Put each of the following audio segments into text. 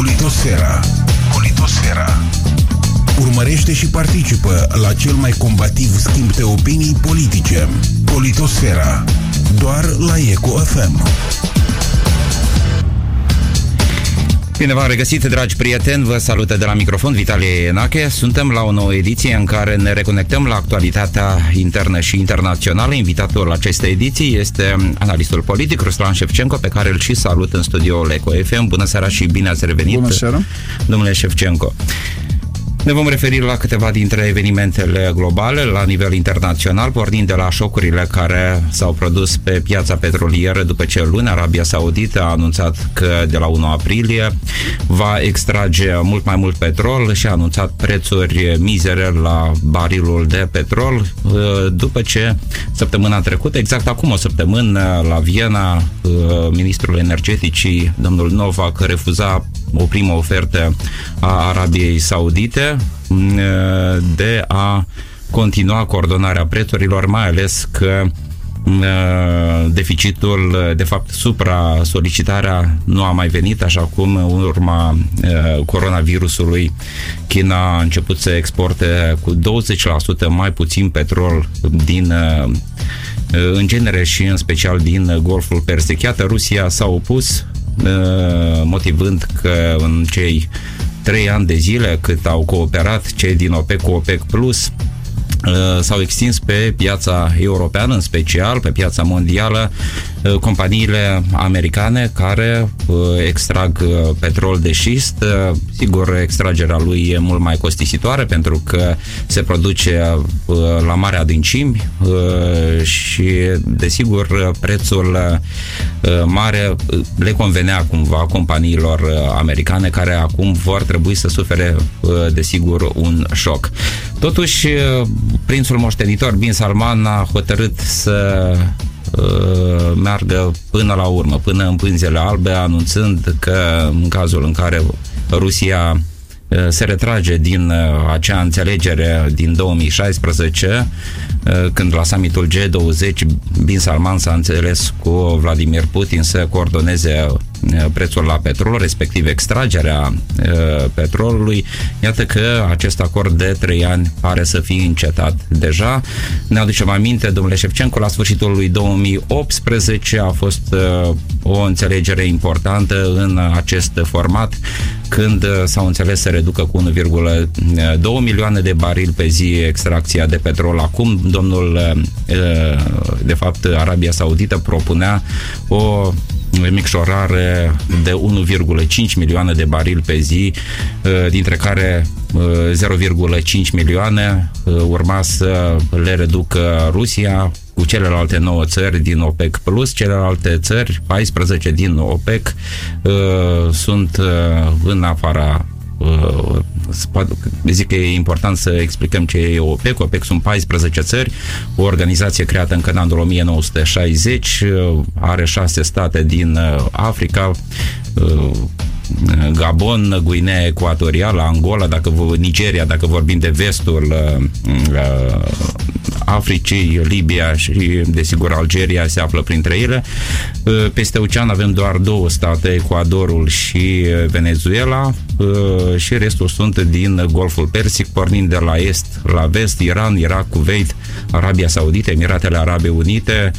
Politosfera. Politosfera. Urmărește și participă la cel mai combativ schimb de opinii politice. Politosfera. Doar la Eco FM. Bine v-am regăsit, dragi prieteni, vă salută de la microfon Vitalie Enache. Suntem la o nouă ediție în care ne reconectăm la actualitatea internă și internațională. Invitatul acestei ediții este analistul politic Ruslan Șefcenco, pe care îl și salut în studioul Eco FM. Bună seara și bine ați revenit, Bună seara. domnule Șefcenco. Ne vom referi la câteva dintre evenimentele globale la nivel internațional, pornind de la șocurile care s-au produs pe piața petrolieră după ce luni Arabia Saudită a anunțat că de la 1 aprilie va extrage mult mai mult petrol și a anunțat prețuri mizere la barilul de petrol după ce săptămâna trecută, exact acum o săptămână la Viena, ministrul energeticii, domnul Novak, refuza o primă ofertă a Arabiei Saudite de a continua coordonarea prețurilor, mai ales că deficitul, de fapt, supra-solicitarea nu a mai venit, așa cum în urma coronavirusului China a început să exporte cu 20% mai puțin petrol din în genere și în special din Golful Persic. Iată, Rusia s-a opus motivând că în cei trei ani de zile cât au cooperat cei din OPEC cu OPEC Plus s-au extins pe piața europeană, în special pe piața mondială, companiile americane care extrag petrol de șist. Sigur, extragerea lui e mult mai costisitoare pentru că se produce la mare adâncimi și, desigur, prețul mare le convenea cumva companiilor americane care acum vor trebui să sufere, desigur, un șoc. Totuși, prințul moștenitor Bin Salman a hotărât să uh, meargă până la urmă, până în pânzele albe, anunțând că în cazul în care Rusia uh, se retrage din uh, acea înțelegere din 2016, când la summitul G20 Bin Salman s-a înțeles cu Vladimir Putin să coordoneze prețul la petrol, respectiv extragerea petrolului. Iată că acest acord de 3 ani pare să fie încetat deja. Ne aducem aminte, domnule Șefcenco, la sfârșitul lui 2018 a fost o înțelegere importantă în acest format când s-au înțeles să reducă cu 1,2 milioane de barili pe zi extracția de petrol. Acum, domnul, de fapt, Arabia Saudită propunea o micșorare de 1,5 milioane de barili pe zi, dintre care 0,5 milioane urma să le reducă Rusia cu celelalte 9 țări din OPEC plus, celelalte țări, 14 din OPEC, sunt în afara zic că e important să explicăm ce e OPEC. OPEC sunt 14 țări, o organizație creată încă în anul 1960, are șase state din Africa, Gabon, Guinea Ecuatorială, Angola, dacă Nigeria, dacă vorbim de vestul uh, Africii, Libia și, desigur, Algeria se află printre ele. Uh, peste ocean avem doar două state, Ecuadorul și Venezuela uh, și restul sunt din Golful Persic, pornind de la est la vest, Iran, Irak, Kuwait, Arabia Saudită, Emiratele Arabe Unite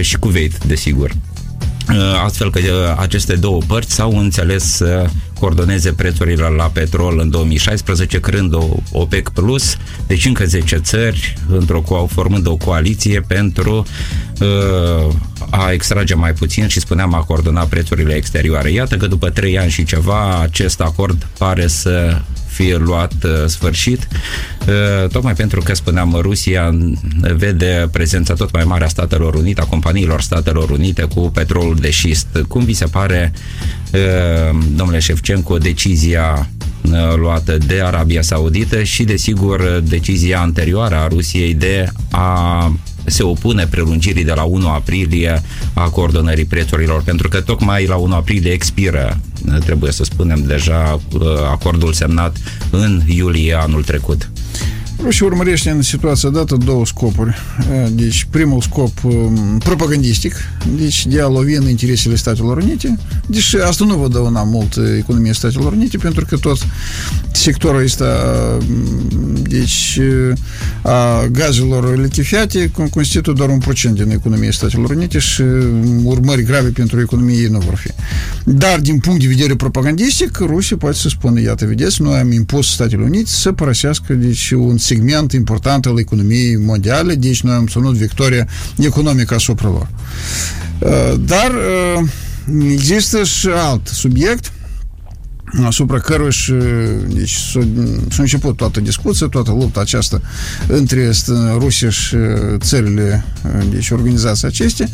și Kuwait, desigur astfel că aceste două părți s-au înțeles să coordoneze prețurile la petrol în 2016, creând o OPEC Plus, deci încă 10 țări, într-o, formând o coaliție pentru uh, a extrage mai puțin și spuneam a coordona prețurile exterioare. Iată că după 3 ani și ceva, acest acord pare să fie luat uh, sfârșit, uh, tocmai pentru că, spuneam, Rusia vede prezența tot mai mare a Statelor Unite, a companiilor Statelor Unite cu petrolul de șist. Cum vi se pare, uh, domnule Șefcenco, decizia uh, luată de Arabia Saudită și, desigur, decizia anterioară a Rusiei de a se opune prelungirii de la 1 aprilie a coordonării prețurilor, pentru că tocmai la 1 aprilie expiră, trebuie să spunem deja, acordul semnat în iulie anul trecut. Primul scop propagandistic, deci de a lovi în interesele Statelor Unite. Deci, asta nu vă dăuna mult economia Statelor Unite, pentru că tot sectorul ăsta deci, a gazelor lichefiate constituie doar un procent din economia Statelor Unite și urmări grave pentru economie ei nu vor fi. Dar, din punct de vedere propagandistic, Rusia poate să spună, iată, vedeți, noi am impus Statele Unite să părăsească deci, un segment important al economiei mondiale, deci noi am sunut victoria economică asupra lor. Uh, dar uh, există și alt subiect asupra căruia și, deci, s-a, s-a început toată discuția, toată lupta aceasta între Rusia și țările, deci organizația acestea,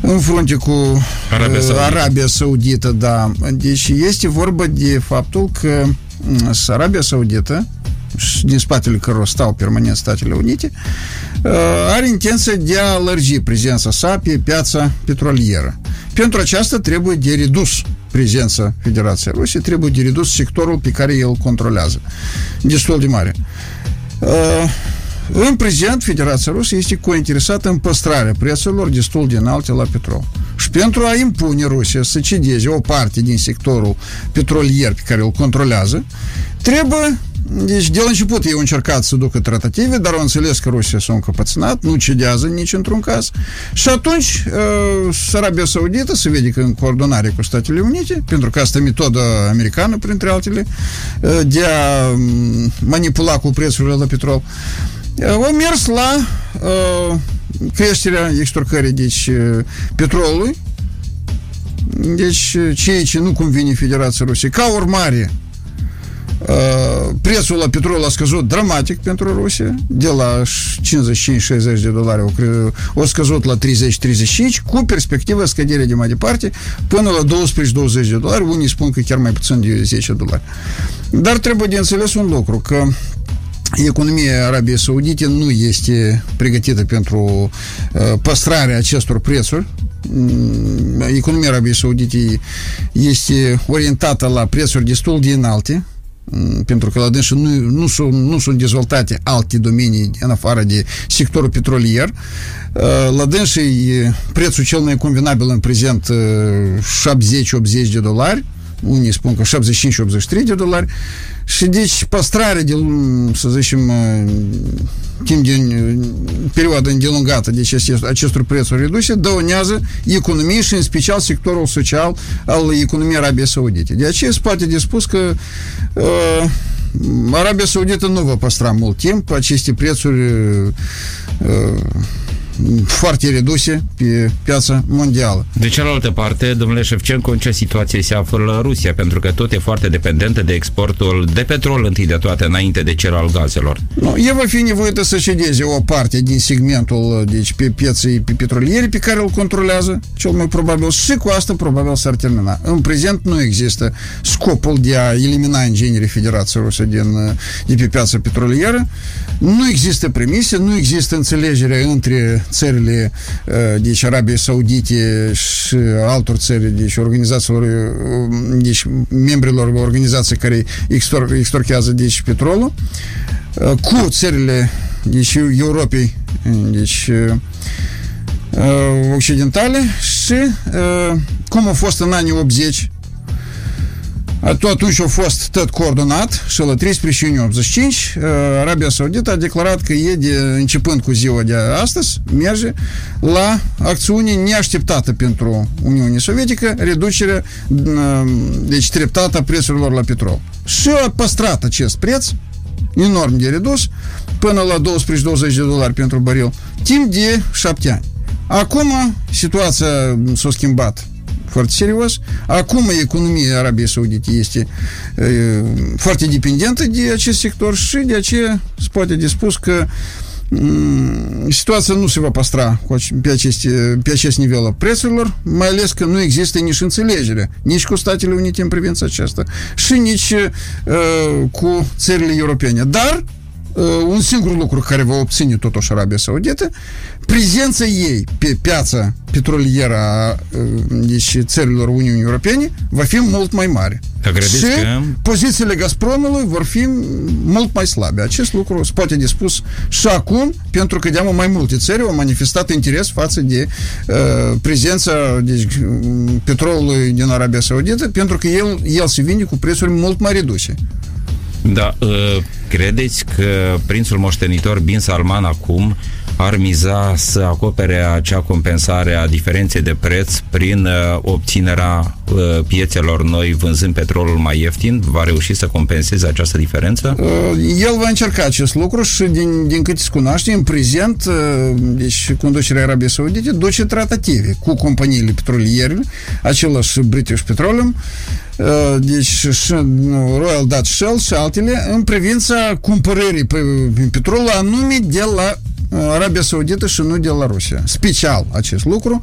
în frunte cu Arabia Saudită. Arabia Saudită, da. Deci este vorba de faptul că Arabia Saudită prezența sa pe piața petrolieră. Pentru aceasta trebuie de redus prezența Federației Rusiei, trebuie de redus sectorul pe care el controlează. Destul de mare. În prezent, Federația Rusă este cointeresată în păstrarea prețurilor destul de înalte la petrol. Și pentru a impune Rusia să cedeze o parte din sectorul petrolier pe care îl controlează, trebuie deci, de la început ei au încercat să ducă tratative, dar au înțeles că Rusia s-a încăpățânat, nu cedează nici într-un caz. Și atunci, uh, Arabia Saudită se vede că în coordonare cu Statele Unite, pentru că asta e metoda americană, printre altele, uh, de a um, manipula cu prețurile la petrol, uh, au mers la uh, creșterea extorcării deci, uh, petrolului, deci ceea ce nu convine Federației Rusiei. Ca urmare, Uh, prețul la petrol a scăzut dramatic pentru Rusia, de la 55-60 de dolari o scăzut la 30-35, cu perspectiva scădere de mai departe până la 12-20 de dolari, unii spun că chiar mai puțin de 10 dolari. Dar trebuie de înțeles un lucru, că economia Arabiei Saudite nu este pregătită pentru uh, păstrarea acestor prețuri. Mm, economia Arabiei Saudite este orientată la prețuri destul de înalte, Mm, pentru că la dânsă nu, nu, sunt, nu sunt dezvoltate alte domenii în afară de sectorul petrolier. Uh, la dânsă prețul cel mai convenabil în prezent 70-80 uh, de dolari, unii spun că 75-83 de dolari, și deci păstrarea de, să zicem, uh, timp de perioadă îndelungată deci acestor prețuri reduse dăunează economiei și în special sectorul social al economiei Arabiei Saudite. De aceea se poate de spus că uh, Arabia Saudită nu va păstra mult timp aceste prețuri uh, foarte reduse pe piața mondială. De cealaltă parte, domnule Șefcenco, în ce situație se află Rusia? Pentru că tot e foarte dependentă de exportul de petrol întâi de toate, înainte de cel al gazelor. Nu, e va fi nevoită să cedeze o parte din segmentul deci, pe pieței pe petroliere pe care îl controlează, cel mai probabil, și cu asta probabil s-ar termina. În prezent nu există scopul de a elimina în genere Federația Rusă din, de pe piața petrolieră. Nu există premise, nu există înțelegere între țările uh, deci Arabiei Saudite și altor țări, deci organizațiilor, uh, deci membrilor organizației care extor, extorchează deci petrolul, uh, cu țările deci Europei, deci occidentale și cum a fost în anii 80 a fost tot coordonat și la 13 iunie 85 Arabia Saudită a declarat că e de, începând cu ziua de astăzi, merge la acțiune neașteptată pentru Uniunea Sovietică, reducerea deci treptată a prețurilor la petrol. Și a păstrat acest preț enorm de redus până la 12-20 de dolari pentru baril timp de 7 ani. Acum situația s-a schimbat Saudite este e, foarte dependentă de acest sector și de aceea se poate de spus că mm, situația nu se va păstra pe acest, pe acest nivel a prețurilor, mai ales că nu există nici înțelegere, nici cu Statele Unite în privința aceasta și nici uh, cu țările europene. Dar uh, un singur lucru care va obține totuși Arabia Saudită, prezența ei pe piața petrolieră a deci, țărilor Uniunii Europene va fi mult mai mare. Că credeți și că... pozițiile Gazpromului vor fi mult mai slabe. Acest lucru se poate dispus și acum, pentru că de mai multe țări au manifestat interes față de uh, prezența deci, petrolului din Arabia Saudită, pentru că el, el se vinde cu prețuri mult mai reduse. Da, uh, credeți că prințul moștenitor Bin Salman acum ar miza să acopere acea compensare a diferenței de preț prin uh, obținerea uh, piețelor noi vânzând petrolul mai ieftin? Va reuși să compenseze această diferență? El va încerca acest lucru și din, din câte se cunoaște, în prezent, deci conducerea Arabiei Saudite duce tratative cu companiile petroliere, același British Petroleum, deci și Royal Dutch Shell și altele în privința cumpărării pe, pe petrol anume de la Arabia Saudită și nu de la Rusia. Special acest lucru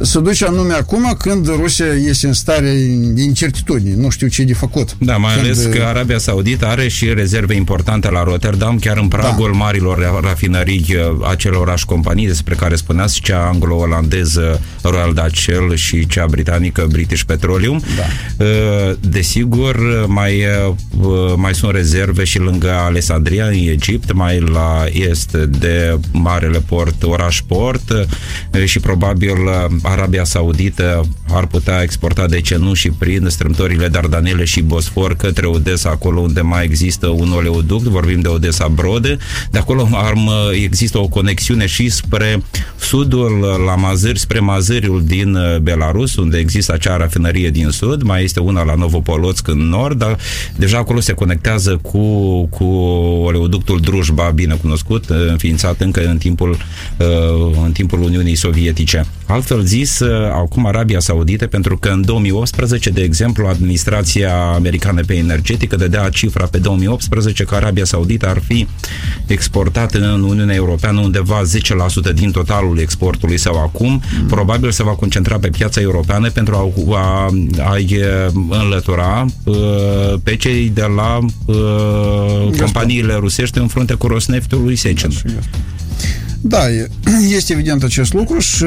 se duce anume acum când Rusia este în stare de incertitudine, nu știu ce de făcut. Da, mai când... ales că Arabia Saudită are și rezerve importante la Rotterdam, chiar în pragul da. marilor rafinării acelorași companii despre care spuneați, cea anglo-olandeză Royal Dutch Shell și cea britanică British Petroleum. Da. Desigur, mai, mai sunt rezerve și lângă Alessandria, în Egipt, mai la est de marele port, oraș port și probabil Arabia Saudită ar putea exporta de ce nu și prin strâmtorile Dardanele și Bosfor către Odessa, acolo unde mai există un oleoduct, vorbim de Odessa Brode, de acolo există o conexiune și spre sudul la Mazări, spre Mazăriul din Belarus, unde există acea rafinărie din sud, mai este una la Novopolotsk în nord, dar deja acolo se conectează cu, cu oleoductul Drujba, bine cunoscut, înființat încă în timpul, uh, în timpul Uniunii Sovietice. Altfel zis, uh, acum Arabia Saudită, pentru că în 2018, de exemplu, administrația americană pe energetică dădea cifra pe 2018 că Arabia Saudită ar fi exportat în Uniunea Europeană undeva 10% din totalul exportului sau acum, mm. probabil se va concentra pe piața europeană pentru a, a, a înlătura uh, pe cei de la uh, companiile rusești în frunte cu Rosneftul lui Secin. Da, este evident acest lucru și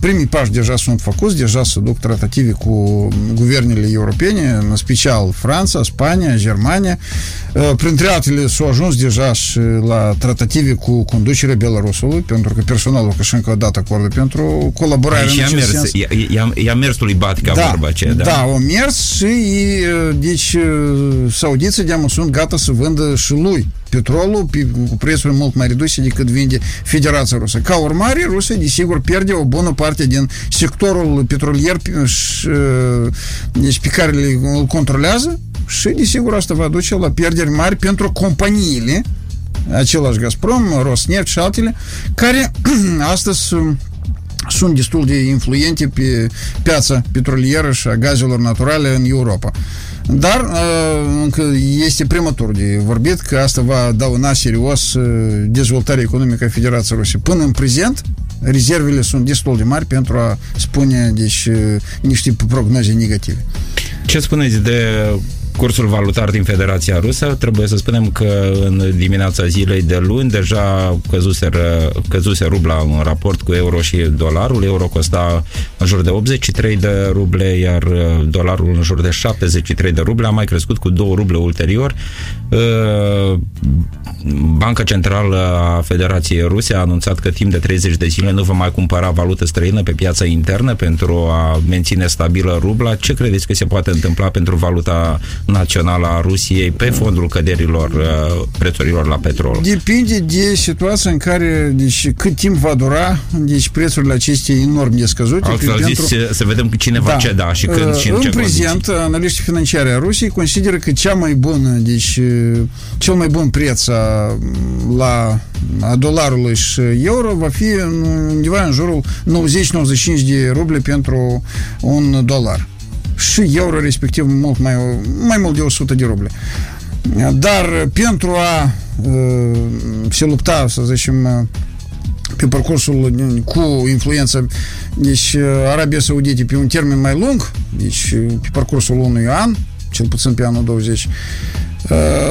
primii pași deja sunt făcuți, deja se duc tratative cu guvernele europene, în special Franța, Spania, Germania. Printre altele s-au ajuns deja și la tratative cu conducerea Belarusului, pentru că personalul Lukashenko a dat acordul pentru colaborare în acest mers, sens. I-a, i-a mers lui Batica da, vorba aceea, da? Da, au mers și deci saudiții de sunt gata să vândă și lui petrolul cu prețuri mult mai reduse decât vinde Federația Rusă. Ca urmare, Rusia, desigur, pierde o bună parte din sectorul petrolier deci pe care îl controlează și, desigur, asta va duce la pierderi mari pentru companiile același Gazprom, Rosneft și altele, care astăzi sunt destul de influente pe piața petrolieră și a gazelor naturale în Europa. Dar uh, încă este prematur de vorbit că asta va dauna serios uh, dezvoltarea economică a Federației Ruse. Până în prezent, rezervele sunt destul de mari pentru a spune deci, uh, niște prognoze negative. Ce spuneți de cursul valutar din Federația Rusă. Trebuie să spunem că în dimineața zilei de luni deja căzuse, căzuse rubla în raport cu euro și dolarul. Euro costa în jur de 83 de ruble, iar uh, dolarul în jur de 73 de ruble. A mai crescut cu 2 ruble ulterior. Uh, Banca Centrală a Federației Ruse a anunțat că timp de 30 de zile nu va mai cumpăra valută străină pe piața internă pentru a menține stabilă rubla. Ce credeți că se poate întâmpla pentru valuta națională a Rusiei pe fondul căderilor uh, prețurilor la petrol? Depinde de situația în care, deci cât timp va dura, deci prețurile acestea enorm de scăzute. Altfel zis, pentru... să, să vedem cine da. va ceda și când și în, în ce prezent, condiții. analiștii financiare a Rusiei consideră că cea mai bună, deci cel mai bun preț a, la a dolarului și euro va fi undeva în jurul 90-95 de ruble pentru un dolar și euro respectiv mult mai, mai mult de 100 de ruble. Dar pentru a uh, se lupta, să zicem, pe parcursul cu influența deci Arabia Saudită pe un termen mai lung, deci pe parcursul unui an, cel puțin pe anul 20,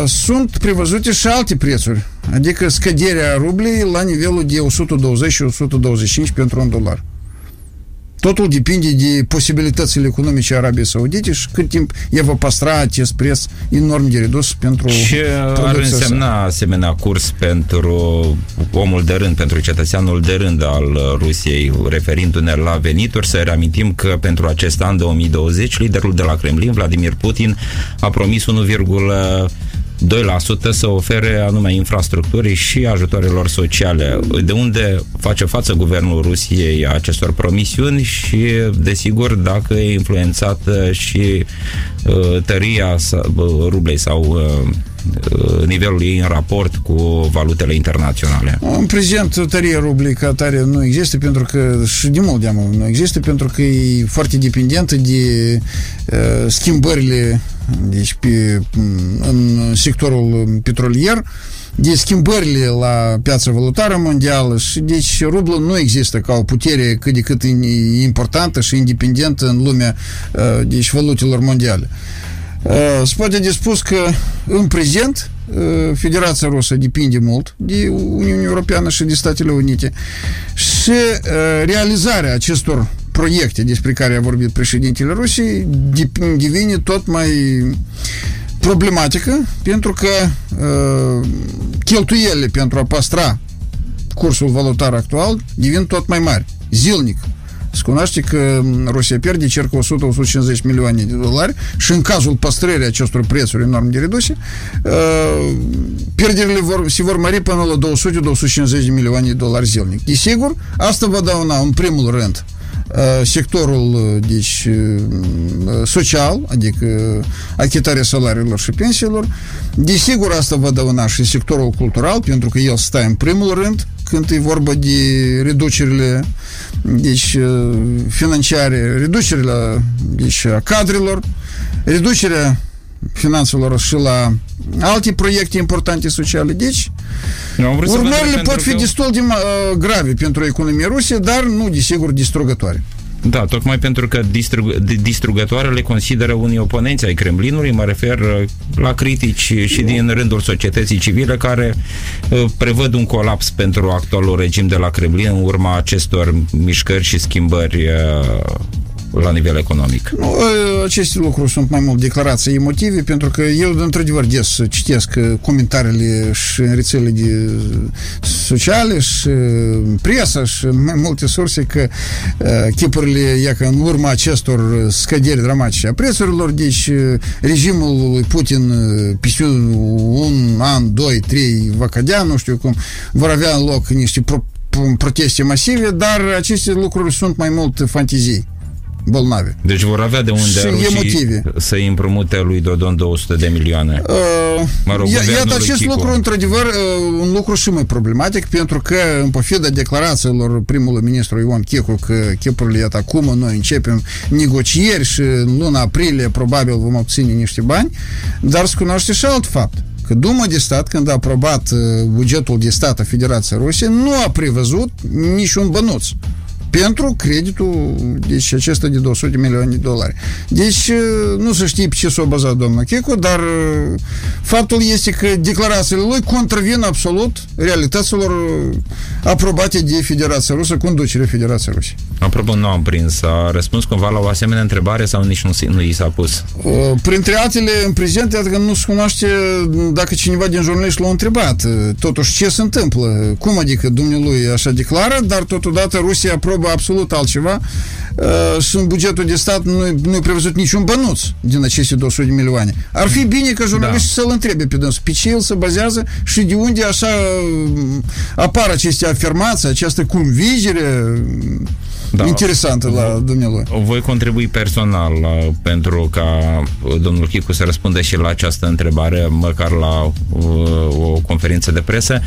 sunt prevăzute și alte prețuri adică scăderea rublei la nivelul de 120 și 125 pentru un dolar. Totul depinde de posibilitățile economice Arabiei Saudite și cât timp e va păstra acest preț enorm de redus pentru Ce ar însemna sa. asemenea curs pentru omul de rând, pentru cetățeanul de rând al Rusiei, referindu-ne la venituri, să reamintim că pentru acest an 2020 liderul de la Kremlin, Vladimir Putin, a promis 1, 2% să ofere anume infrastructurii și ajutoarelor sociale. De unde face față guvernul Rusiei acestor promisiuni și, desigur, dacă e influențat și uh, tăria rublei sau uh, nivelul ei în raport cu valutele internaționale? În prezent, tăria rublei ca tare nu există pentru că și de mult de nu există pentru că e foarte dependentă de uh, schimbările deci pe, în sectorul petrolier, de schimbările la piața valutară mondială și deci rublul nu există ca o putere cât de cât importantă și independentă în lumea uh, deci valutelor mondiale. Uh, se poate de spus că în prezent uh, Federația Rusă depinde mult de Uniunea Europeană și de Statele Unite și realizarea acestor tot mai problematică pentru că uh, cheltuielile pentru a păstra cursul valutar actual devin tot mai mari, zilnic. Se cunoaște că Rusia pierde circa 100-150 milioane de dolari și în cazul păstrării acestor prețuri enorm de reduse, uh, pierderile vor, se vor mări până la 200-250 de milioane de dolari zilnic. Desigur, asta va dauna în primul rând uh, Uh, sectorul uh, deci, uh, social, adică achitarea salariilor și pensiilor. Desigur, asta va dăuna și sectorul cultural, pentru că el stă în primul rând când e vorba de reducerile deci, financiare, reducerile deci, a cadrelor, reducerea finanțelor și la alte proiecte importante sociale. Deci, urmările pot fi că... destul de uh, grave pentru economia Rusie, dar nu, desigur, distrugătoare. Da, tocmai pentru că distrug, distrugătoarele consideră unii oponenți ai Kremlinului, mă refer uh, la critici și din rândul societății civile care uh, prevăd un colaps pentru actualul regim de la Kremlin în urma acestor mișcări și schimbări uh, la nivel economic? Nu, ă, aceste lucruri sunt mai mult declarații emotive, pentru că eu, într-adevăr, des citesc comentariile și în rețele de sociale și presa și mai multe surse că ă, chipurile, ia că în urma acestor scăderi dramatice a prețurilor, deci regimul lui Putin peste un an, doi, trei va cădea, nu știu cum, vor avea în loc niște pro- proteste masive, dar aceste lucruri sunt mai mult fantezii bolnavi. Deci vor avea de unde emotive. să îi împrumute lui Dodon 200 de milioane. Uh, mă rog, iată acest Chico. lucru, într-adevăr, uh, un lucru și mai problematic, pentru că, în pofida declarațiilor primului ministru Ion Chicu că chipurile, iată, acum noi începem negocieri și în luna aprilie probabil vom obține niște bani, dar se cunoaște și alt fapt că Duma de stat, când a aprobat uh, bugetul de stat a Federației Rusiei, nu a prevăzut niciun bănuț pentru creditul, deci acesta de 200 de milioane de dolari. Deci nu se știe pe ce s-a bazat domnul Checo, dar faptul este că declarațiile lui contravin absolut realităților aprobate de Federația Rusă, conducerea Federației Rusă. Apropo, nu am prins. A răspuns cumva la o asemenea întrebare sau nici nu, nu i s-a pus? Printre altele, în prezent, iată că nu se cunoaște dacă cineva din jurnaliști l-a întrebat. Totuși, ce se întâmplă? Cum adică dumnealui așa declară, dar totodată Rusia aprobă aprobă absolut altceva uh, și în bugetul de stat nu, nu e prevăzut niciun bănuț din aceste 200 de milioane. Ar fi bine că jurnaliștii da. să-l întrebe pe dânsul pe ce el se bazează și de unde așa uh, apar aceste afirmații, această convingere da. interesantă la dumnealui. Voi contribui personal la, uh, pentru ca domnul Chicu să răspundă și la această întrebare, măcar la uh, o conferință de presă.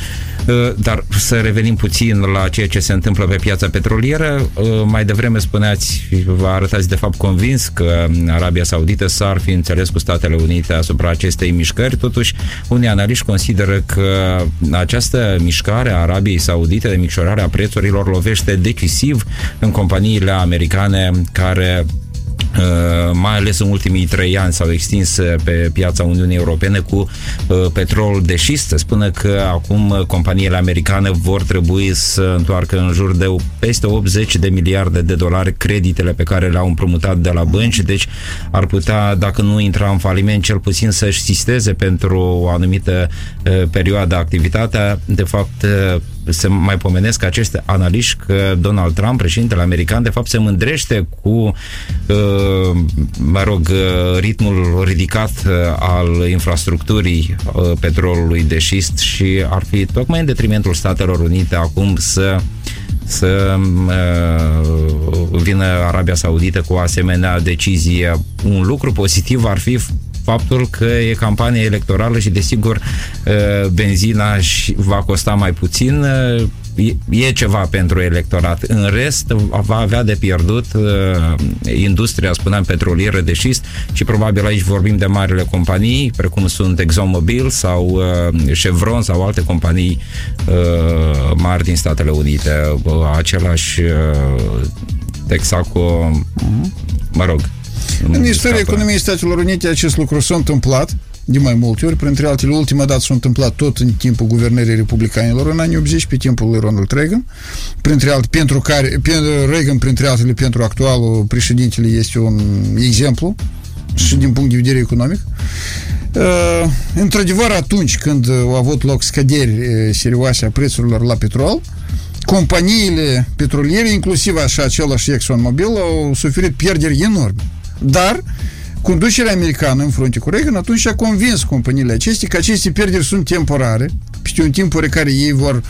Uh, dar să revenim puțin la ceea ce se întâmplă pe piața petrolieră. Uh, mai devreme spuneați, vă arătați de fapt convins că Arabia Saudită s-ar fi înțeles cu Statele Unite asupra acestei mișcări. Totuși, unii analiști consideră că această mișcare a Arabiei Saudite de micșorare a prețurilor lovește decisiv în companiile americane care mai ales în ultimii trei ani s-au extins pe piața Uniunii Europene cu petrol de șist. Se spune că acum companiile americane vor trebui să întoarcă în jur de peste 80 de miliarde de dolari creditele pe care le-au împrumutat de la bănci, deci ar putea, dacă nu intra în faliment, cel puțin să-și sisteze pentru o anumită perioadă activitatea. De fapt, se mai pomenesc aceste analiști că Donald Trump, președintele american, de fapt se mândrește cu, uh, mă rog, uh, ritmul ridicat uh, al infrastructurii petrolului de șist și ar fi tocmai în detrimentul Statelor Unite acum să să uh, vină Arabia Saudită cu o asemenea decizie. Un lucru pozitiv ar fi faptul că e campanie electorală și desigur uh, benzina va costa mai puțin e ceva pentru electorat. În rest, va avea de pierdut uh, industria, spuneam, petrolieră de șist și probabil aici vorbim de marile companii, precum sunt ExxonMobil sau uh, Chevron sau alte companii uh, mari din Statele Unite. Același Texaco, uh-huh. mă rog, în istoria economiei Statelor Unite acest lucru s-a întâmplat de mai multe ori, printre altele, ultima dată s-a întâmplat tot în timpul guvernării republicanilor în anii 80, pe timpul lui Ronald Reagan, printre altele, pentru care, pentru Reagan, printre altele, pentru actualul președintele este un exemplu și din punct de vedere economic. Uh, într-adevăr, atunci când au avut loc scăderi uh, serioase a prețurilor la petrol, companiile petroliere, inclusiv așa același ExxonMobil, au suferit pierderi enorme. Dar conducerea americană în frunte cu Reagan atunci a convins companiile acestea că aceste pierderi sunt temporare, peste un timp pe care ei vor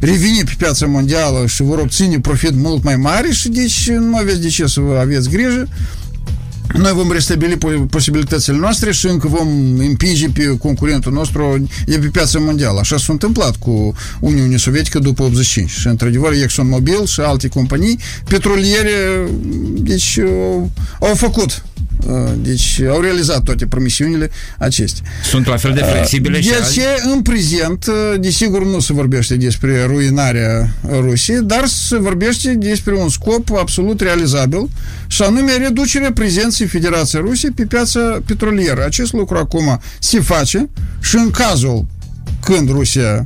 reveni pe piața mondială și vor obține profit mult mai mare și deci nu aveți de ce să vă aveți grijă noi vom restabili posibilitățile noastre și încă vom împinge pe concurentul nostru e pe piața mondială. Așa s-a întâmplat cu Uniunea Sovietică după 85. Și, într-adevăr, ExxonMobil și alte companii petroliere deci, au, au făcut Uh, deci au realizat toate promisiunile acestea. Sunt la fel de flexibile uh, și De ce în prezent, uh, desigur, nu se vorbește despre ruinarea Rusiei, dar se vorbește despre un scop absolut realizabil și anume reducerea prezenței Federației Rusiei pe piața petrolieră. Acest lucru acum se face și în cazul când Rusia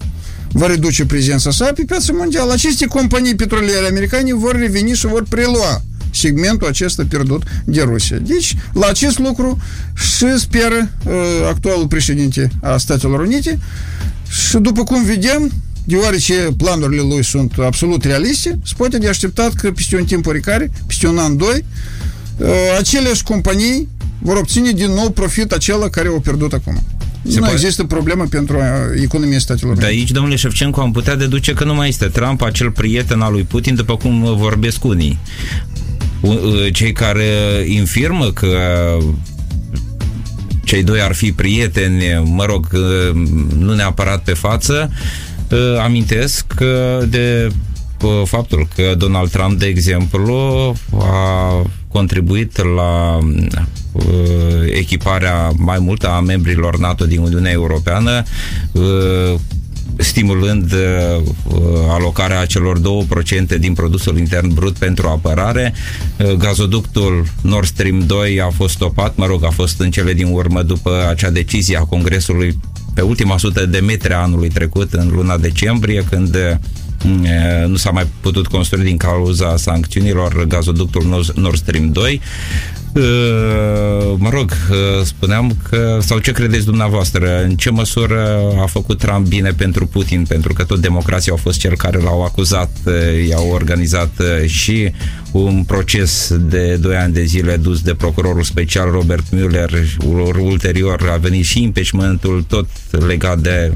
va reduce prezența sa pe piața mondială, aceste companii petroliere americane vor reveni și vor prelua segmentul acesta pierdut de Rusia. Deci, la acest lucru și speră uh, actualul președinte a Statelor Unite și după cum vedem, deoarece planurile lui sunt absolut realiste, se poate de așteptat că peste un timp oricare, peste un an, doi, uh, aceleași companii vor obține din nou profit acela care au pierdut acum. Se nu poate... există problemă pentru uh, economia Statelor De aici, domnule Șefcenco, am putea deduce că nu mai este Trump acel prieten al lui Putin, după cum vorbesc unii. Uh, cei care infirmă că cei doi ar fi prieteni, mă rog, uh, nu neapărat pe față, uh, amintesc de faptul că Donald Trump, de exemplu, a contribuit la echiparea mai multă a membrilor NATO din Uniunea Europeană stimulând uh, alocarea celor 2% din produsul intern brut pentru apărare. Uh, gazoductul Nord Stream 2 a fost stopat, mă rog, a fost în cele din urmă după acea decizie a Congresului pe ultima sută de metri a anului trecut, în luna decembrie, când uh, nu s-a mai putut construi din cauza sancțiunilor gazoductul Nord Stream 2. Uh, mă rog, uh, spuneam că, sau ce credeți dumneavoastră, în ce măsură a făcut Trump bine pentru Putin, pentru că tot democrații au fost cel care l-au acuzat, uh, i-au organizat și un proces de 2 ani de zile dus de procurorul special Robert Mueller, ulterior a venit și impeachmentul tot legat de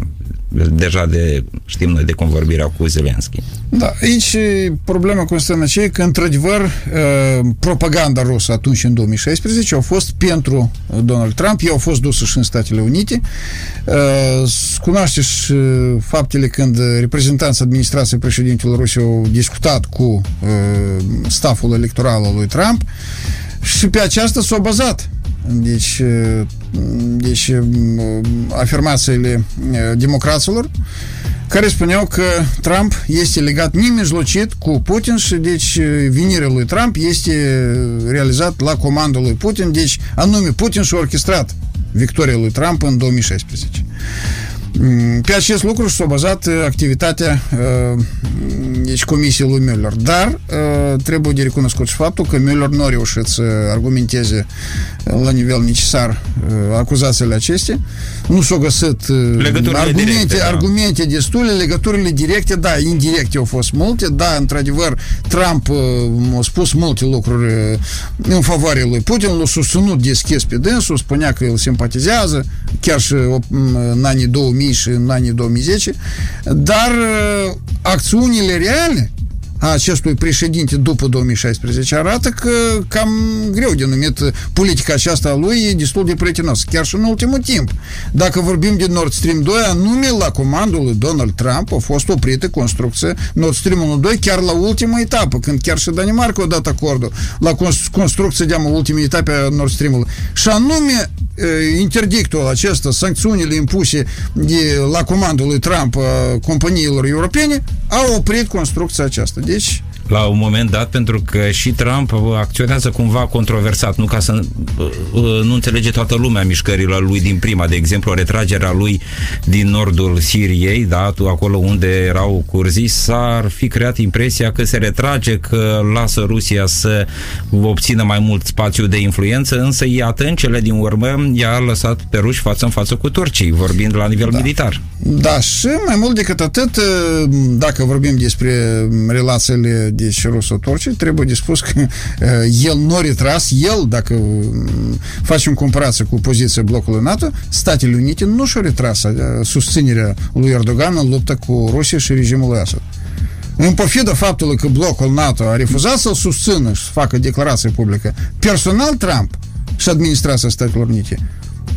deja de, știm noi, de convorbirea cu Zelenski. Da, aici problema constă în aceea că, într-adevăr, uh, propaganda rusă atunci, în 2016, au fost pentru Donald Trump, ei au fost dusă și în Statele Unite. Uh, cunoașteți faptele când reprezentanții administrației președintelui Rusiei au discutat cu uh, staful electoral al lui Trump și pe aceasta s-au bazat deci, deci afirmațiile democraților care spuneau că Trump este legat nemijlocit cu Putin și deci venirea lui Trump este realizat la comandul lui Putin, deci anume Putin și-a orchestrat victoria lui Trump în 2016. Mm, pe acest lucru s-a bazat uh, activitatea uh, deci comisiei lui Müller. Dar uh, trebuie de recunoscut și faptul că Müller nu a reușit să argumenteze la nivel necesar acuzațiile acestea. Nu s-au găsit argumente, directe, da. argumente destule, legăturile directe, da, indirecte au fost multe, da, într-adevăr, Trump a spus multe lucruri în favoarea lui Putin, l-a susținut deschis pe dânsul, spunea că îl simpatizează, chiar și în anii 2000 2000 și în anii 2010, dar uh, acțiunile reale a acestui președinte după 2016 arată că cam greu de numit politica aceasta a lui e destul de prietenos, chiar și în ultimul timp. Dacă vorbim de Nord Stream 2, anume la comandul lui Donald Trump a fost oprită construcția Nord Stream 2 chiar la ultima etapă, când chiar și Danimarca a dat acordul la construcția de ultimei etape a Nord Stream-ului. Și anume interdictul acesta, sancțiunile impuse de, la comandul lui Trump a companiilor europene, au oprit construcția aceasta. Deci, la un moment dat, pentru că și Trump acționează cumva controversat, nu ca să uh, uh, nu înțelege toată lumea mișcările lui din prima, de exemplu, retragerea lui din nordul Siriei, da, acolo unde erau curzii, s-ar fi creat impresia că se retrage, că lasă Rusia să obțină mai mult spațiu de influență, însă iată, în cele din urmă, i-a lăsat pe ruși față în față cu turcii, vorbind la nivel da. militar. Da, și mai mult decât atât, uh, dacă vorbim despre relațiile deci ruso-turcii, trebuie de spus că uh, el nu a retras, el, dacă mm, facem comparație cu poziția blocului NATO, Statele Unite nu și-au retras uh, susținerea lui Erdogan în luptă cu Rusia și regimul lui Assad. În pofidă faptului că blocul NATO a refuzat să-l susțină și să facă declarație publică, personal Trump și administrația Statelor Unite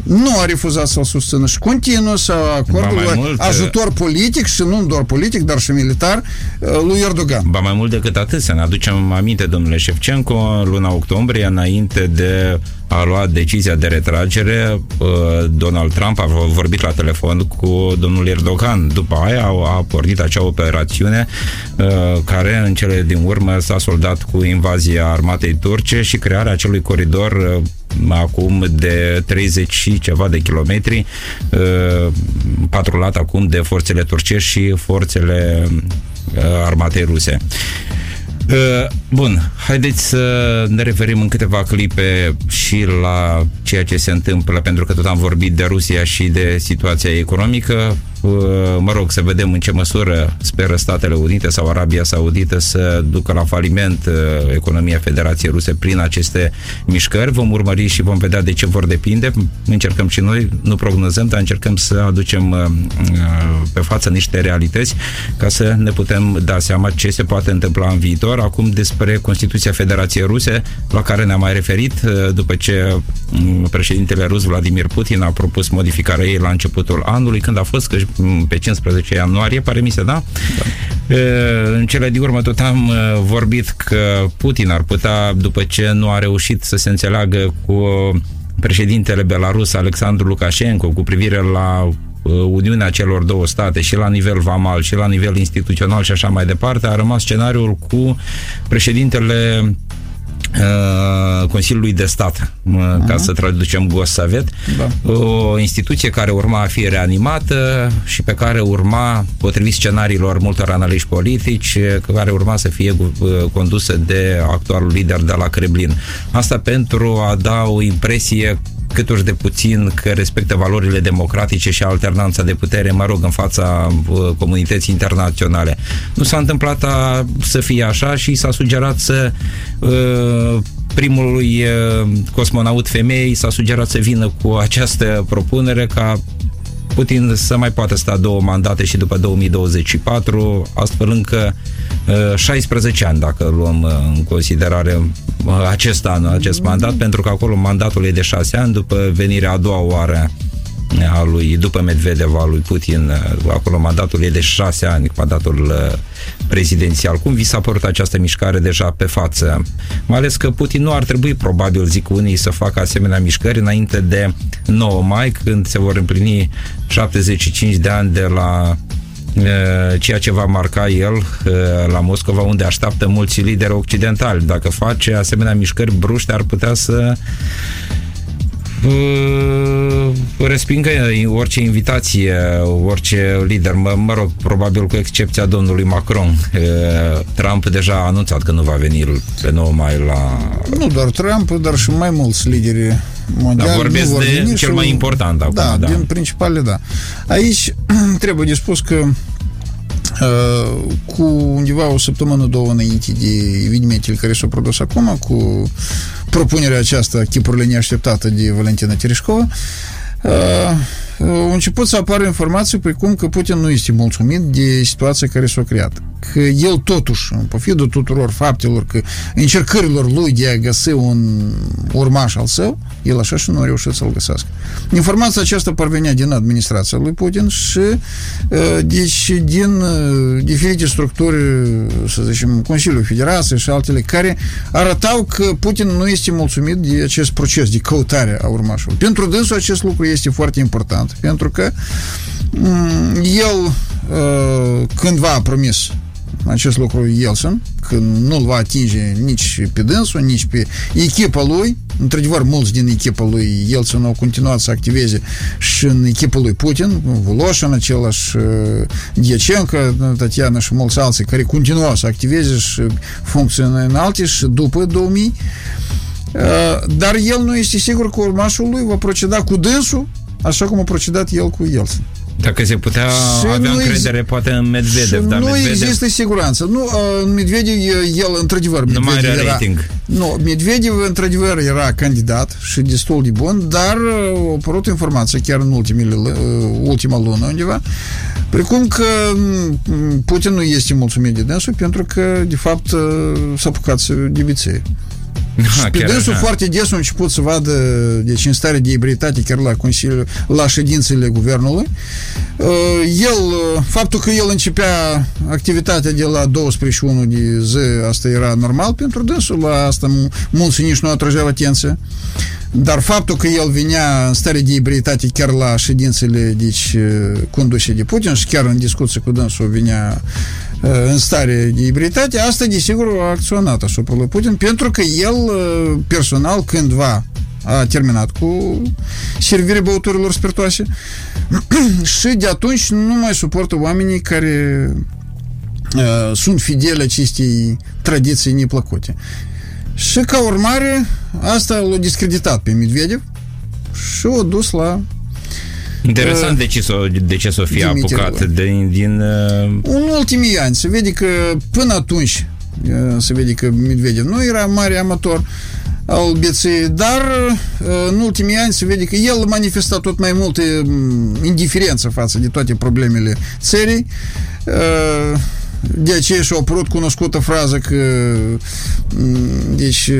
nu a refuzat să-l susțină și continuă să acordă mult, ajutor politic și nu doar politic, dar și militar uh, lui Erdogan. Ba mai mult decât atât, să ne aducem aminte, domnule Șefcenco, luna octombrie, înainte de a luat decizia de retragere, uh, Donald Trump a vorbit la telefon cu domnul Erdogan. După aia a pornit acea operațiune uh, care în cele din urmă s-a soldat cu invazia armatei turce și crearea acelui coridor acum de 30 și ceva de kilometri, uh, patrulat acum de forțele turcești și forțele uh, armatei ruse. Uh, bun, haideți să ne referim în câteva clipe și la ceea ce se întâmplă, pentru că tot am vorbit de Rusia și de situația economică. Uh, mă rog, să vedem în ce măsură speră Statele Unite sau Arabia Saudită să ducă la faliment uh, economia Federației Ruse prin aceste mișcări. Vom urmări și vom vedea de ce vor depinde. Încercăm și noi, nu prognozăm, dar încercăm să aducem uh, pe față niște realități ca să ne putem da seama ce se poate întâmpla în viitor. Acum despre Constituția Federației Ruse, la care ne-am mai referit, după ce mm, președintele rus Vladimir Putin a propus modificarea ei la începutul anului, când a fost că pe 15 ianuarie, pare mi se, da? da. În cele din urmă tot am vorbit că Putin ar putea, după ce nu a reușit să se înțeleagă cu președintele belarus Alexandru Lukashenko cu privire la Uniunea celor două state și la nivel vamal și la nivel instituțional și așa mai departe, a rămas scenariul cu președintele Uh, Consiliului de Stat, uh-huh. ca să traducem Gosavet, da. o instituție care urma a fi reanimată și pe care urma, potrivit scenariilor multor analiști politici, care urma să fie uh, condusă de actualul lider de la Kremlin. Asta pentru a da o impresie cât uși de puțin că respectă valorile democratice și alternanța de putere, mă rog, în fața uh, comunității internaționale. Nu s-a întâmplat a, să fie așa și s-a sugerat să uh, primului uh, cosmonaut femei s-a sugerat să vină cu această propunere ca Putin să mai poată sta două mandate și după 2024, astfel încă 16 ani, dacă luăm în considerare acest an, acest mandat, pentru că acolo mandatul e de 6 ani, după venirea a doua oară a lui, după Medvedev, a lui Putin, acolo mandatul e de șase ani, mandatul prezidențial. Cum vi s-a părut această mișcare deja pe față? Mai ales că Putin nu ar trebui, probabil, zic unii, să facă asemenea mișcări înainte de 9 mai, când se vor împlini 75 de ani de la ceea ce va marca el la Moscova, unde așteaptă mulți lideri occidentali. Dacă face asemenea mișcări bruște, ar putea să uh, respingă orice invitație, orice lider, mă, mă rog, probabil cu excepția domnului Macron. Uh, Trump deja a anunțat că nu va veni pe 9 mai la... Nu doar Trump, dar și mai mulți lideri mondiali. Da, vorbesc de cel și... mai important acum. Da, da, din principale, da. Aici trebuie de spus că cu undeva o săptămână, două înainte de evenimentele care s-au produs acum, cu propunerea aceasta, chipurile neașteptate de Valentina Tereșcova, au început să apară informații precum că Putin nu este mulțumit de situația care s-a creat. Că el totuși, în pofidul tuturor faptelor, că încercărilor lui de a găsi un urmaș al său, el așa și nu a reușit să-l găsească. Informația aceasta parvenea din administrația lui Putin și deci din diferite structuri, să zicem, Consiliul Federației și altele, care arătau că Putin nu este mulțumit de acest proces de căutare a urmașului. Pentru dânsul acest lucru este foarte important pentru că mm, el cândva a promis acest lucru Yeltsin, că nu-l va atinge nici pe dânsul, nici pe echipa lui. Într-adevăr, mulți din echipa lui Yeltsin au continuat să activeze și în echipa lui Putin, Voloshin, același Diacenco, Tatiana și mulți alții care continuau să activeze și funcții înalte și după 2000. Dar el nu este sigur că urmașul lui va proceda cu dânsul așa cum a procedat el cu Yeltsin. Dacă se putea și avea încredere, ex- poate în Medvedev, dar nu Medvedev... există siguranță. Nu, în Medvedev, el, într-adevăr, nu mai are era, rating. Nu, Medvedev, într-adevăr, era candidat și destul de bun, dar au apărut informația chiar în ultimele, ultima lună undeva, precum că Putin nu este mulțumit de dânsul pentru că, de fapt, s-a apucat să divițe. Și pe dânsul foarte des a început să vadă, deci în stare de ebritate, chiar la Consiliul, la ședințele guvernului. Uh, el, uh, faptul că el începea activitatea de la 21 de zi, asta era normal pentru dânsul, la asta mulți nici nu atrageau atenție. Dar faptul că el venea în stare de ebritate chiar la ședințele deci, uh, conduse de Putin și chiar în discuție cu dânsul venea în stare de ebritate, asta desigur a acționat asupra lui Putin, pentru că el personal cândva a terminat cu servirea băuturilor spiritoase și de atunci nu mai suportă oamenii care uh, sunt fideli acestei tradiții neplăcute. Și ca urmare, asta l-a discreditat pe Medvedev și o dus la Interesant de ce, s-o, de ce s-o fie apucat din... din uh... În ultimii ani se vede că până atunci uh, se vede că Medvedev nu era mare amator al beței, dar uh, în ultimii ani se vede că el manifesta tot mai multe mm, indiferență față de toate problemele țării. Uh, de aceea și-a apărut cunoscută frază că mm, deci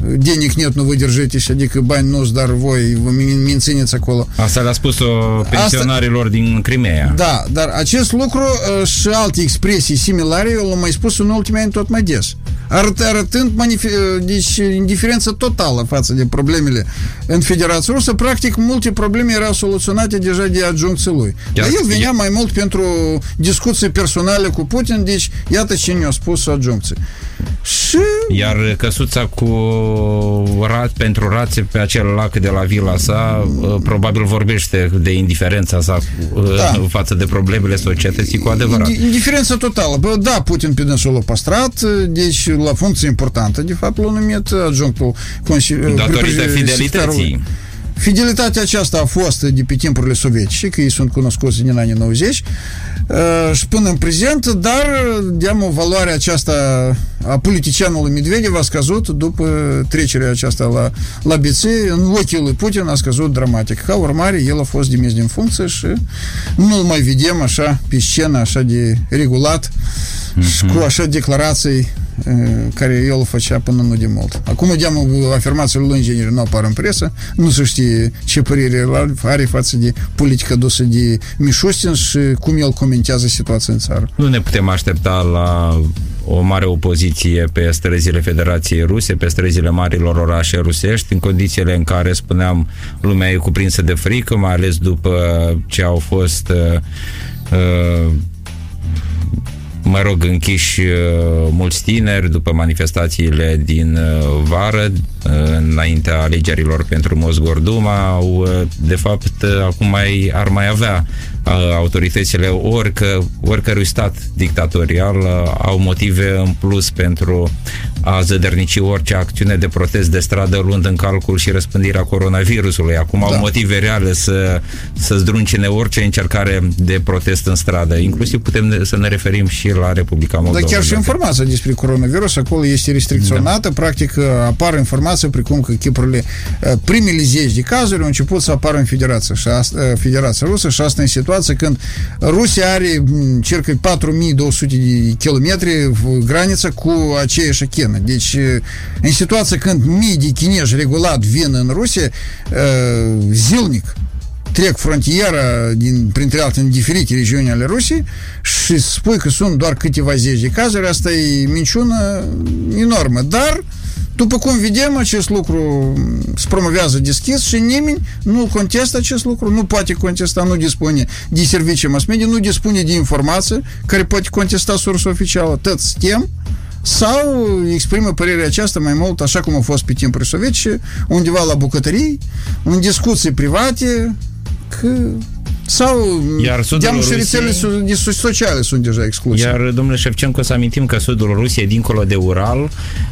денег нет, но вы держитесь, adică bani nu dar voi vă mențineți acolo. Asta le-a spus-o pensionarilor Asta, din Crimea. Da, dar acest lucru uh, și alte expresii similare eu l-am mai spus în ultimii ani tot mai des. Arăt, arătând uh, deci, indiferență totală față de problemele în Federația Rusă, practic multe probleme erau soluționate deja de adjuncții lui. Dar el venea mai mult pentru discuții personale cu Putin, deci iată ce ne-a spus adjuncții. Și... Iar căsuța cu rat, pentru rațe pe acel lac de la vila sa uh, probabil vorbește de indiferența sa uh, da. față de problemele societății cu adevărat. Indiferența totală. Bă, da, Putin pe dânsul l-a păstrat, deci la funcție importantă, de fapt l-a numit adjunctul Consiliului. Datorită fidelității. Fidelitatea aceasta a fost de pe timpurile sovietice, că ei sunt cunoscuți din anii 90 uh, și până în prezent, dar deamă valoarea aceasta a politicianului Medvedev a scăzut după trecerea aceasta la, la BC, în ochii lui Putin a scăzut dramatic. Ca urmare, el a fost demis din funcție și nu mai vedem așa pe scenă, așa de regulat mm-hmm. și cu așa declarații care el o făcea până nu de mult. Acum, deamă, afirmațiile lui inginer nu apar în presă, nu se știe ce părere are față de politica dusă de Mișustin și cum el comentează situația în țară. Nu ne putem aștepta la o mare opoziție pe străzile Federației Ruse, pe străzile marilor orașe rusești, în condițiile în care, spuneam, lumea e cuprinsă de frică, mai ales după ce au fost uh, uh mă rog, închiși uh, mulți tineri după manifestațiile din uh, vară, uh, înaintea alegerilor pentru Mosgorduma, au, de fapt, acum mai, ar mai avea autoritățile orică, oricărui stat dictatorial au motive în plus pentru a zădărnici orice acțiune de protest de stradă luând în calcul și răspândirea coronavirusului. Acum da. au motive reale să, să zdruncine orice încercare de protest în stradă. Inclusiv putem să ne referim și la Republica Moldova. Dar chiar și informația despre coronavirus acolo este restricționată. Da. Practic apar informații precum că chipurile primele zeci de cazuri au început să apară în Federația, și asta, Federația Rusă și asta în situație când Rusia are circa 4200 de kilometri graniță cu aceeași chină. Deci în situația când mii de chinezi regulat vin în Rusia zilnic trec frontiera din, printre altele în diferite regiuni ale Rusiei și spui că sunt doar câteva zeci de cazuri, asta e minciună enormă. Dar după cum vedem, acest lucru se promovează deschis și nimeni nu contestă acest lucru, nu poate contesta, nu dispune de servicii mass media, nu dispune de informație care poate contesta sursa oficială. Tot stem sau exprimă părerea aceasta mai mult așa cum a fost pe timpul sovietice, undeva la bucătării, în discuții private, că sau Iar sudul Rusiei, sociale sunt deja excluse. Iar, domnule Șefcenco, să amintim că sudul Rusiei, dincolo de Ural, uh, mai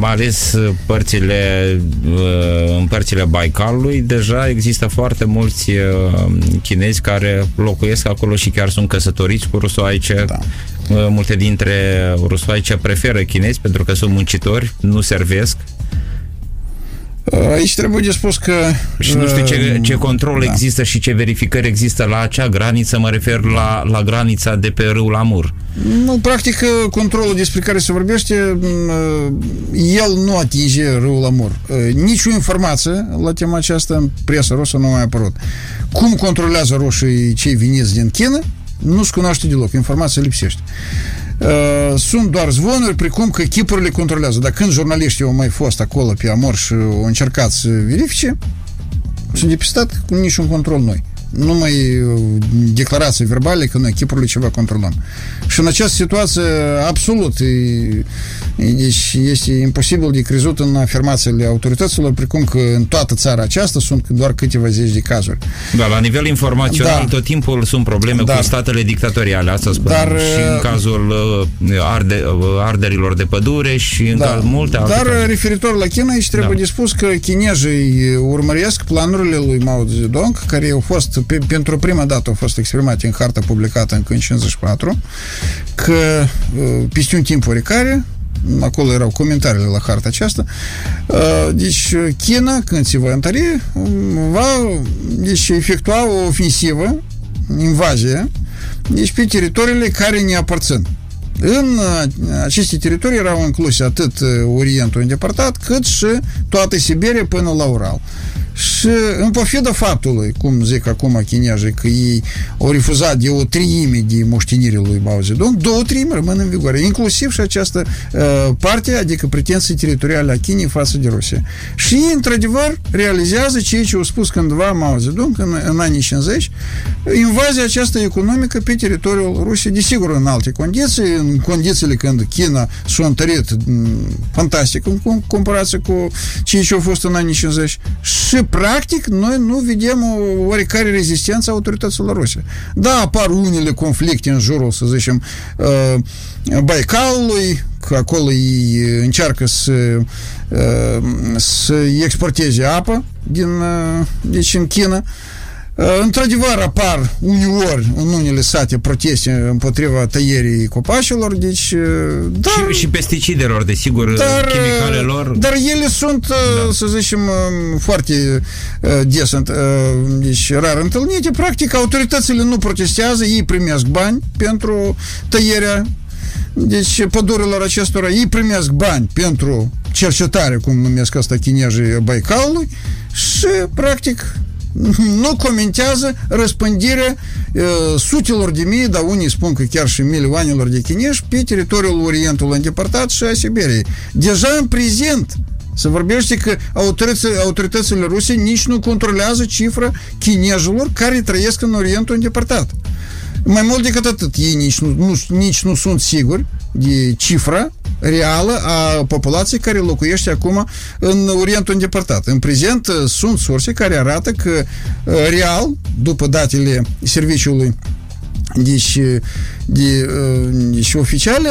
ales părțile, uh, în părțile Baicalului, deja există foarte mulți uh, chinezi care locuiesc acolo și chiar sunt căsătoriți cu rusoaice. Da. Multe dintre rusoaice preferă chinezi pentru că sunt muncitori, nu servesc Aici trebuie de spus că... Și nu știu ce, ce control da. există și ce verificări există la acea graniță, mă refer la, la granița de pe râul Amur. Nu, practic, controlul despre care se vorbește, el nu atinge râul Amur. Nici o informație la tema aceasta în presa rusă nu a mai apărut. Cum controlează roșii cei veniți din China, nu se cunoaște deloc. Informația lipsește. Uh, sunt doar zvonuri, precum că chipurile controlează. Dar când jurnaliștii au mai fost acolo pe Amor și au încercat să verifice, sunt depistat cu niciun control noi numai uh, declarații verbale că noi echipurile ceva controlăm. Și în această situație absolut deci este imposibil de crezut în afirmațiile autorităților, precum că în toată țara aceasta sunt doar câteva zeci de cazuri. Da, la nivel informațional da. tot timpul sunt probleme da. cu statele dictatoriale, asta spun. Dar, și în uh, cazul uh, arde, arderilor de pădure și în da. multe alte Dar cazuri. referitor la China, aici trebuie da. de spus că chinezii urmăresc planurile lui Mao Zedong, care au fost pe, pentru prima dată au fost exprimate în harta publicată încă în 54, că uh, peste un timp oricare, acolo erau comentariile la harta aceasta, uh, deci China, când se va întări, va deci, efectua o ofensivă, invazie, deci pe teritoriile care ne aparțin. În aceste teritorii erau incluse atât Orientul îndepărtat, cât și toată Siberia până la Ural. Și în pofidă faptului, cum zic acum chinezii, că ei au refuzat de o treime de moștenirile lui Mao Zedong, două treime rămân în vigoare, inclusiv și această uh, parte, adică pretenții teritoriale a Chinei față de Rusia. Și într-adevăr, realizează ceea ce au spus cândva Mao Zedong în, în anii 50, invazia aceasta economică pe teritoriul Rusiei, desigur în alte condiții, în condițiile când China s-a întărit fantastic în comparație cu ceea ce au fost în anii 50 și practic, noi nu vedem o oarecare rezistență a autorităților ruse. Da, apar unele conflicte în jurul, să zicem, uh, Baicalului, că acolo ei încearcă să, uh, să exporteze apă din, uh, deci în China, Uh, într-adevăr apar uneori în unele sate proteste împotriva tăierii copacilor, deci... Uh, dar, și, și pesticidelor, desigur, dar, chimicalelor. Dar ele sunt, uh, da. să zicem, foarte des, deci rar întâlnite. Practic, autoritățile nu protestează, ei primesc bani pentru tăierea deci pădurilor acestora ei primesc bani pentru cercetare, cum numesc asta chinezii Baicalului și practic nu comentează răspândirea uh, sutelor de mii, dar unii spun că chiar și milioanelor de chinești pe teritoriul Orientului îndepărtat și a Siberiei. Deja în prezent se vorbește că autoritățile, autoritățile ruse nici nu controlează cifra chinezilor care trăiesc în Orientul îndepărtat. Mai mult decât atât, ei nici nu, nu, nici nu sunt siguri de cifra reală a populației care locuiește acum în Orientul îndepărtat. În prezent sunt surse care arată că real, după datele serviciului deci, de, deci oficiale,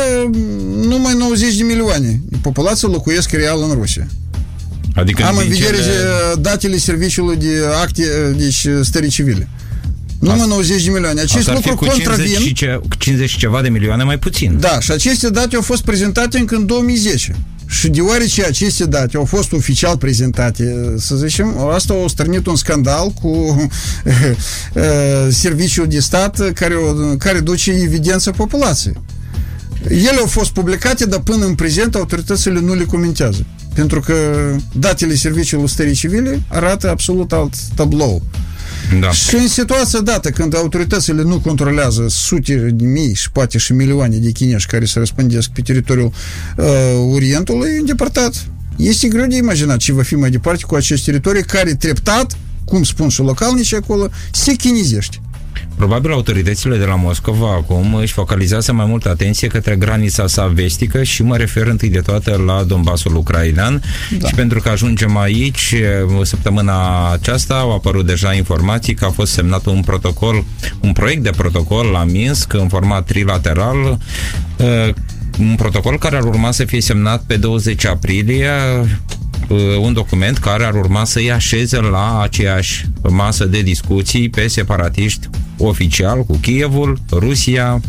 numai 90 de milioane populație locuiesc real în Rusia. Adică Am în vedere cele... datele serviciului de acte, deci stării civile. Numai 90 de milioane. Acest lucru cu 50 contravin... Și ce, 50 și ceva de milioane mai puțin. Da, și aceste date au fost prezentate încă în 2010. Și deoarece aceste date au fost oficial prezentate, să zicem, asta a strânit un scandal cu uh, serviciul de stat care, care duce evidență populației. Ele au fost publicate, dar până în prezent autoritățile nu le comentează. Pentru că datele serviciului stării civile arată absolut alt tablou. Da. Și în situația dată, când autoritățile nu controlează sute de mii și poate și milioane de chinești care se răspândesc pe teritoriul uh, Orientului îndepărtat, este greu de imaginat ce va fi mai departe cu acest teritoriu care treptat, cum spun și localnici acolo, se chinizește. Probabil autoritățile de la Moscova acum își focalizează mai mult atenție către granița sa vestică și mă refer întâi de toate la Donbasul ucrainean da. și pentru că ajungem aici, săptămâna aceasta au apărut deja informații că a fost semnat un protocol, un proiect de protocol la Minsk în format trilateral un protocol care ar urma să fie semnat pe 20 aprilie Uh, un document care ar urma să-i așeze la aceeași masă de discuții pe separatiști oficial cu Kievul, Rusia,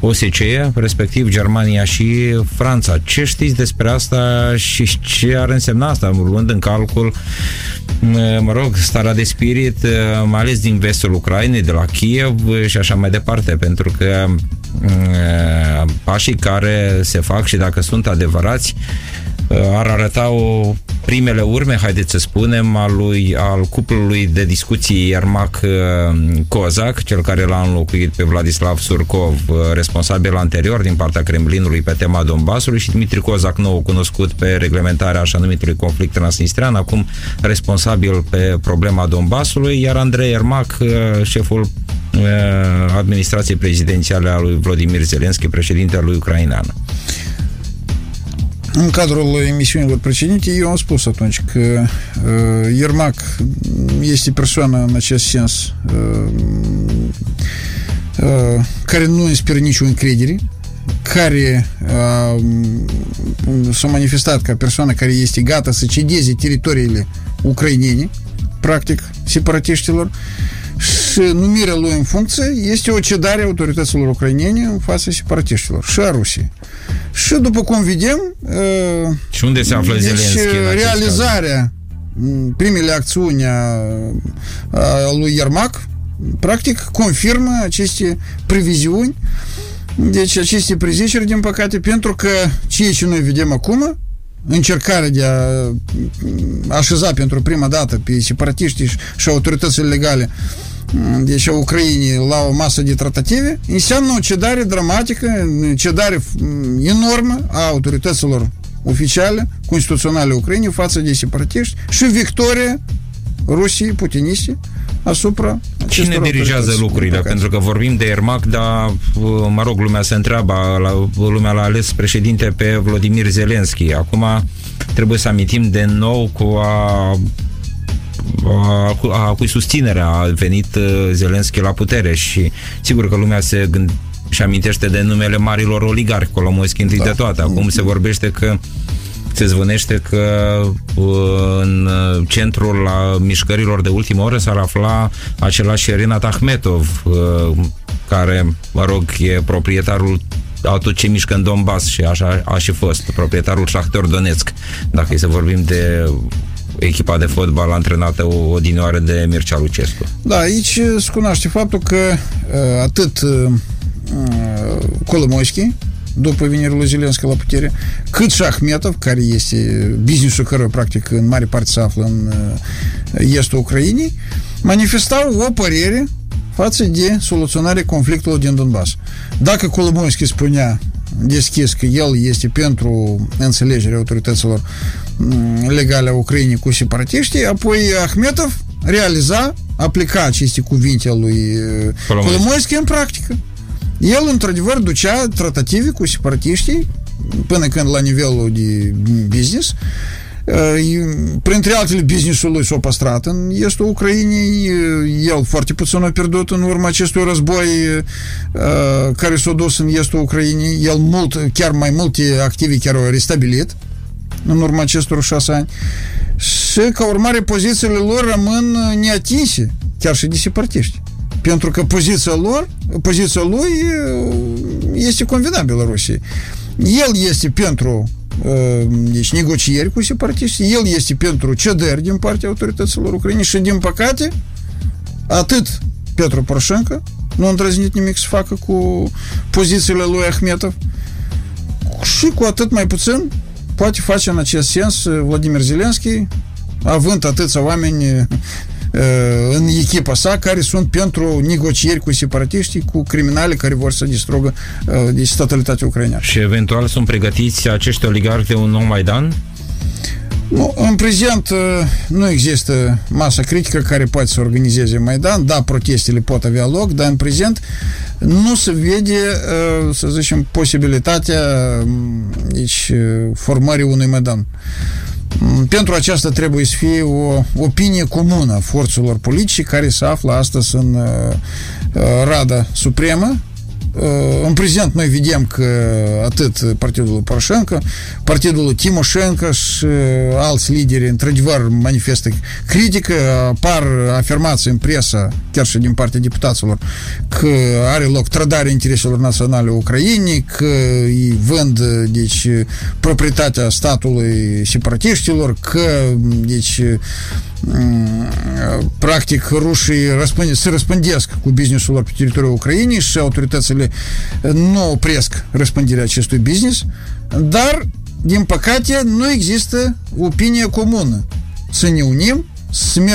OSCE, respectiv Germania și Franța. Ce știți despre asta și ce ar însemna asta, luând în calcul, uh, mă rog, starea de spirit, uh, mai ales din vestul Ucrainei, de la Kiev și așa mai departe, pentru că pașii care se fac și dacă sunt adevărați, ar arăta o primele urme, haideți să spunem, al, lui, al cuplului de discuții Iermac Cozac, uh, cel care l-a înlocuit pe Vladislav Surkov, uh, responsabil anterior din partea Kremlinului pe tema Donbasului și Dimitri Cozac, nou cunoscut pe reglementarea așa numitului conflict transnistrian, acum responsabil pe problema Donbasului, iar Andrei Iermac, uh, șeful administrației prezidențiale a lui Vladimir Zelenski, președintele lui ucrainean. Am spus atunci că uh, Iermac este persoană în acest sens uh, uh, care nu inspiră nicio încredere, care uh, s-a manifestat ca persoană care este gata să cedeze teritoriile ucrainene, practic, separatiștilor, și numirea lui în funcție este o cedare a autorităților ucrainene în fața separatiștilor și a Rusiei. Și după cum vedem... Uh, și unde se află deci, Zelenski realizarea primele acțiuni a, a lui Iermac practic confirmă aceste previziuni deci aceste preziceri, din păcate, pentru că ceea ce noi vedem acum, încercarea de a așeza pentru prima dată pe separatiștii și autoritățile legale deci a Ucrainei la o masă de tratative, înseamnă o cedare dramatică, cedare enormă a autorităților oficiale, constituționale Ucrainei față de separatiști și victoria Rusiei putiniste asupra Cine dirigează lucrurile? Pentru că vorbim de Ermac, dar, mă rog, lumea se întreabă, la, lumea l-a ales președinte pe Vladimir Zelenski. Acum trebuie să amintim de nou cu a a, a cui susținerea a venit uh, Zelenski la putere și sigur că lumea se gând și amintește de numele marilor oligarhi, Kolomoisky întâi da. de toate. Acum se vorbește că se zvonește că uh, în centrul la mișcărilor de ultimă oră s-ar afla același Renat Ahmetov, uh, care, mă rog, e proprietarul a tot ce mișcă în Donbass și așa a și fost proprietarul Shakhtar Donetsk, dacă e să vorbim de echipa de fotbal antrenată o odinioară de Mircea Lucescu. Da, aici se cunoaște faptul că uh, atât uh, Kolomoisky, după venirea lui Zelenski la putere, cât și Ahmetov, care este businessul căruia practic în mare parte se află în uh, estul Ucrainei, manifestau o părere față de soluționarea conflictului din Donbass. Dacă Kolomoisky spunea deschis că el este pentru înțelegerea autorităților mm, legale a Ucrainei cu separatiștii, apoi Ahmetov realiza aplica aceste cuvinte al lui Colomoischi în practică. El, într-adevăr, ducea tratative cu separatiștii până când la nivelul de business printre altele businessul lui s-a păstrat în estul Ucrainei el foarte puțin a pierdut în urma acestui război care s-a dus în estul Ucrainei el mult, chiar mai multe active chiar au restabilit în urma acestor șase ani și ca urmare pozițiile lor rămân neatinse chiar și de separatiști pentru că poziția lor poziția lui este convenabilă Rusiei. El este pentru deci negocieri cu separatiști, el este pentru cedări din partea autorităților ucraine și din păcate atât Petru Poroșenko nu a îndrăznit nimic să facă cu pozițiile lui Ahmetov și cu atât mai puțin poate face în acest sens Vladimir Zelenski având atâția oameni în echipa sa care sunt pentru negocieri cu separatiștii, cu criminali care vor să distrugă deci, totalitatea ucraineană. Și eventual sunt pregătiți acești oligarhi de un nou Maidan? Nu, în prezent nu există masă critică care poate să organizeze Maidan. Da, protestele pot avea loc, dar în prezent nu se vede, să zicem, posibilitatea deci, formării unui Maidan. Pentru aceasta trebuie să fie o opinie comună a forțelor politice care se află astăzi în uh, Rada Supremă în prezent noi vedem că atât partidul Poroșenko, partidul Timoșenko și alți lideri într-adevăr manifestă critică, apar afirmații în presă, chiar și din partea deputaților, că are loc trădarea intereselor naționale Ucrainei, că îi vând deci, proprietatea statului separatiștilor, că deci practic rușii răspânde, se răspândesc cu businessul lor pe teritoriul Ucrainei și autoritățile nu opresc răspândirea acestui business, dar, din păcate, nu există opinie comună. Să ne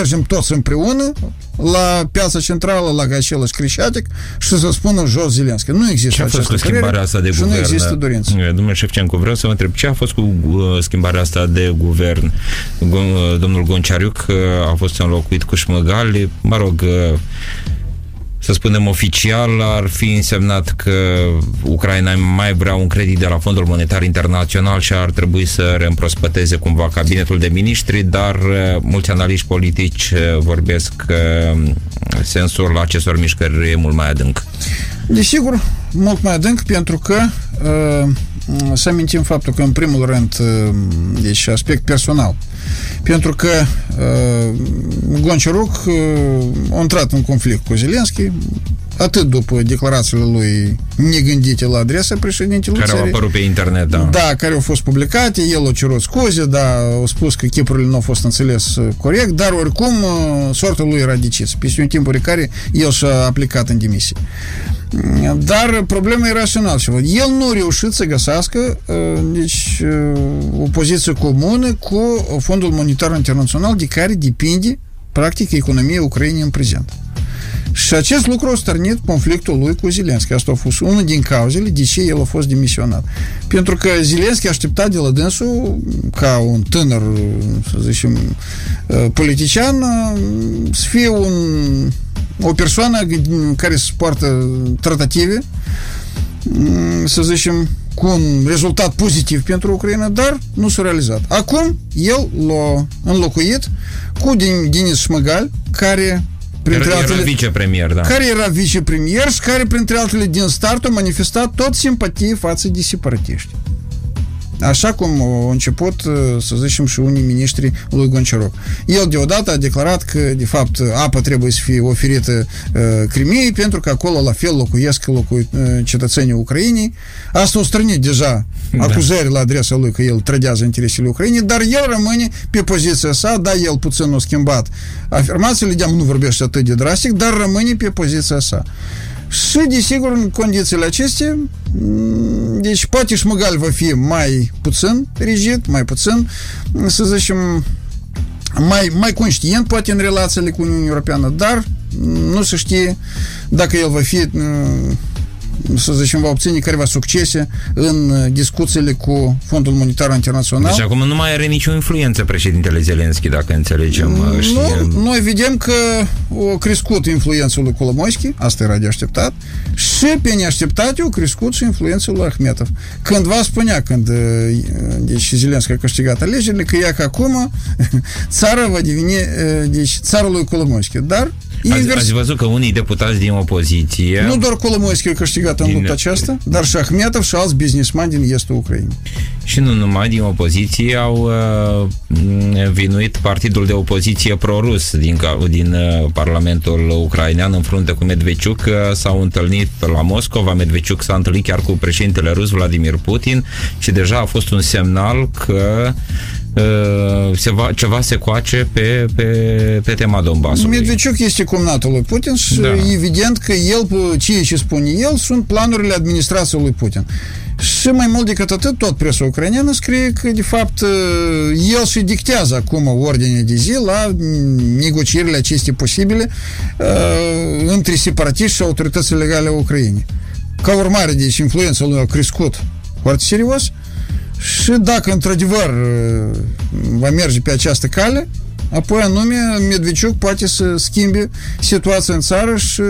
unim, să mergem toți împreună la piața centrală, la același Crișatic și să spună jos Zelenski. Nu există ce a fost cu schimbarea asta de guvern? nu există dorință. Domnule Șefcencu, vreau să vă întreb ce a fost cu uh, schimbarea asta de guvern? Uh, domnul Gonciariuc uh, a fost înlocuit cu Șmăgali, mă rog, să spunem oficial, ar fi însemnat că Ucraina mai vrea un credit de la Fondul Monetar Internațional și ar trebui să reîmprospăteze cumva cabinetul de miniștri, dar uh, mulți analiști politici uh, vorbesc că um, sensul acestor mișcări e mult mai adânc. Desigur, mult mai adânc, pentru că uh, să amintim faptul că, în primul rând, uh, deci aspect personal, pentru că uh, Gonceruc uh, a intrat în conflict cu Zelenski, atât după declarațiile lui negândite la adresa președintelui Care țării, au apărut pe internet, da. Da, care au fost publicate, el a cerut scuze, da, a spus că chipurile nu au fost înțeles uh, corect, dar oricum uh, sortul lui era decis. Peste un timp care el și-a aplicat în demisie. Dar problema era și în altceva. El nu a reușit să găsească uh, deci, o poziție comună cu Fondul Monetar Internațional de care depinde practic economia Ucrainei în prezent. Și acest lucru a stărnit conflictul lui cu Zelenski. Asta a fost unul din cauzele de ce el a fost demisionat. Pentru că Zelenski aștepta de la dânsul, ca un tânăr, să zicem, politician, să fie un, o persoană care să poartă tratative, să zicem, cu un rezultat pozitiv pentru Ucraina, dar nu s-a realizat. Acum, el l-a înlocuit cu Denis Șmăgal, care printre era, altele, era vicepremier, da. Care era vicepremier și care, printre altele, din start a manifestat tot simpatie față de separatiști. Așa cum au început, să zicem, și unii miniștri lui Gonciaroc. El deodată a declarat că, de fapt, apa trebuie să fie oferită uh, Crimiei, pentru că acolo, la fel, locuiesc locu- uh, cetățenii Ucrainei. Asta o strânit deja da. acuzări la adresa lui că el trădează interesele Ucrainei, dar el rămâne pe poziția sa, da, el puțin a schimbat afirmațiile, de nu vorbește atât de drastic, dar rămâne pe poziția sa. Și, desigur, în condițiile acestea, deci poate șmăgal va fi mai puțin rigid, mai puțin, să zicem, mai, mai conștient poate în relațiile cu Uniunea Europeană, dar nu se știe dacă el va fi să zicem, va obține careva succese în discuțiile cu Fondul Monetar Internațional. Deci acum nu mai are nicio influență președintele Zelenski, dacă înțelegem. Nu, și... noi vedem că a crescut influența lui Kolomoisky, asta era de așteptat, și pe neașteptate a crescut și influența lui Ahmetov. Cândva spunea, când deci Zelenski a câștigat alegerile, că ea că acum țara va deveni deci, țara lui Kolomoisky. Dar Ați, ați văzut că unii deputați din opoziție... Nu doar Kolomoisky a câștigat în lupta aceasta, dar și Ahmetov și alți businessmani din estul Ucrainei. Și nu numai din opoziție au uh, vinuit partidul de opoziție prorus din, din uh, Parlamentul ucrainean în frunte cu Medveciuc. Uh, s-au întâlnit la Moscova. Medveciuc s-a întâlnit chiar cu președintele rus Vladimir Putin și deja a fost un semnal că uh, se va, ceva se coace pe, pe, pe tema Donbasului. Medveciuc este cumnatul lui Putin și da. evident că el, ceea ce spune el, sunt planurile administrației lui Putin. Și mai mult decât atât, tot presa ucraineană scrie că, de fapt, el și dictează acum ordine de zi la negocierile acestea posibile uh, între separatiști și autoritățile legale Ucrainei. Ca urmare, deci, influența lui a crescut foarte serios și dacă, într-adevăr, va merge pe această cale, apoi anume Medveciuc poate să schimbe situația în țară și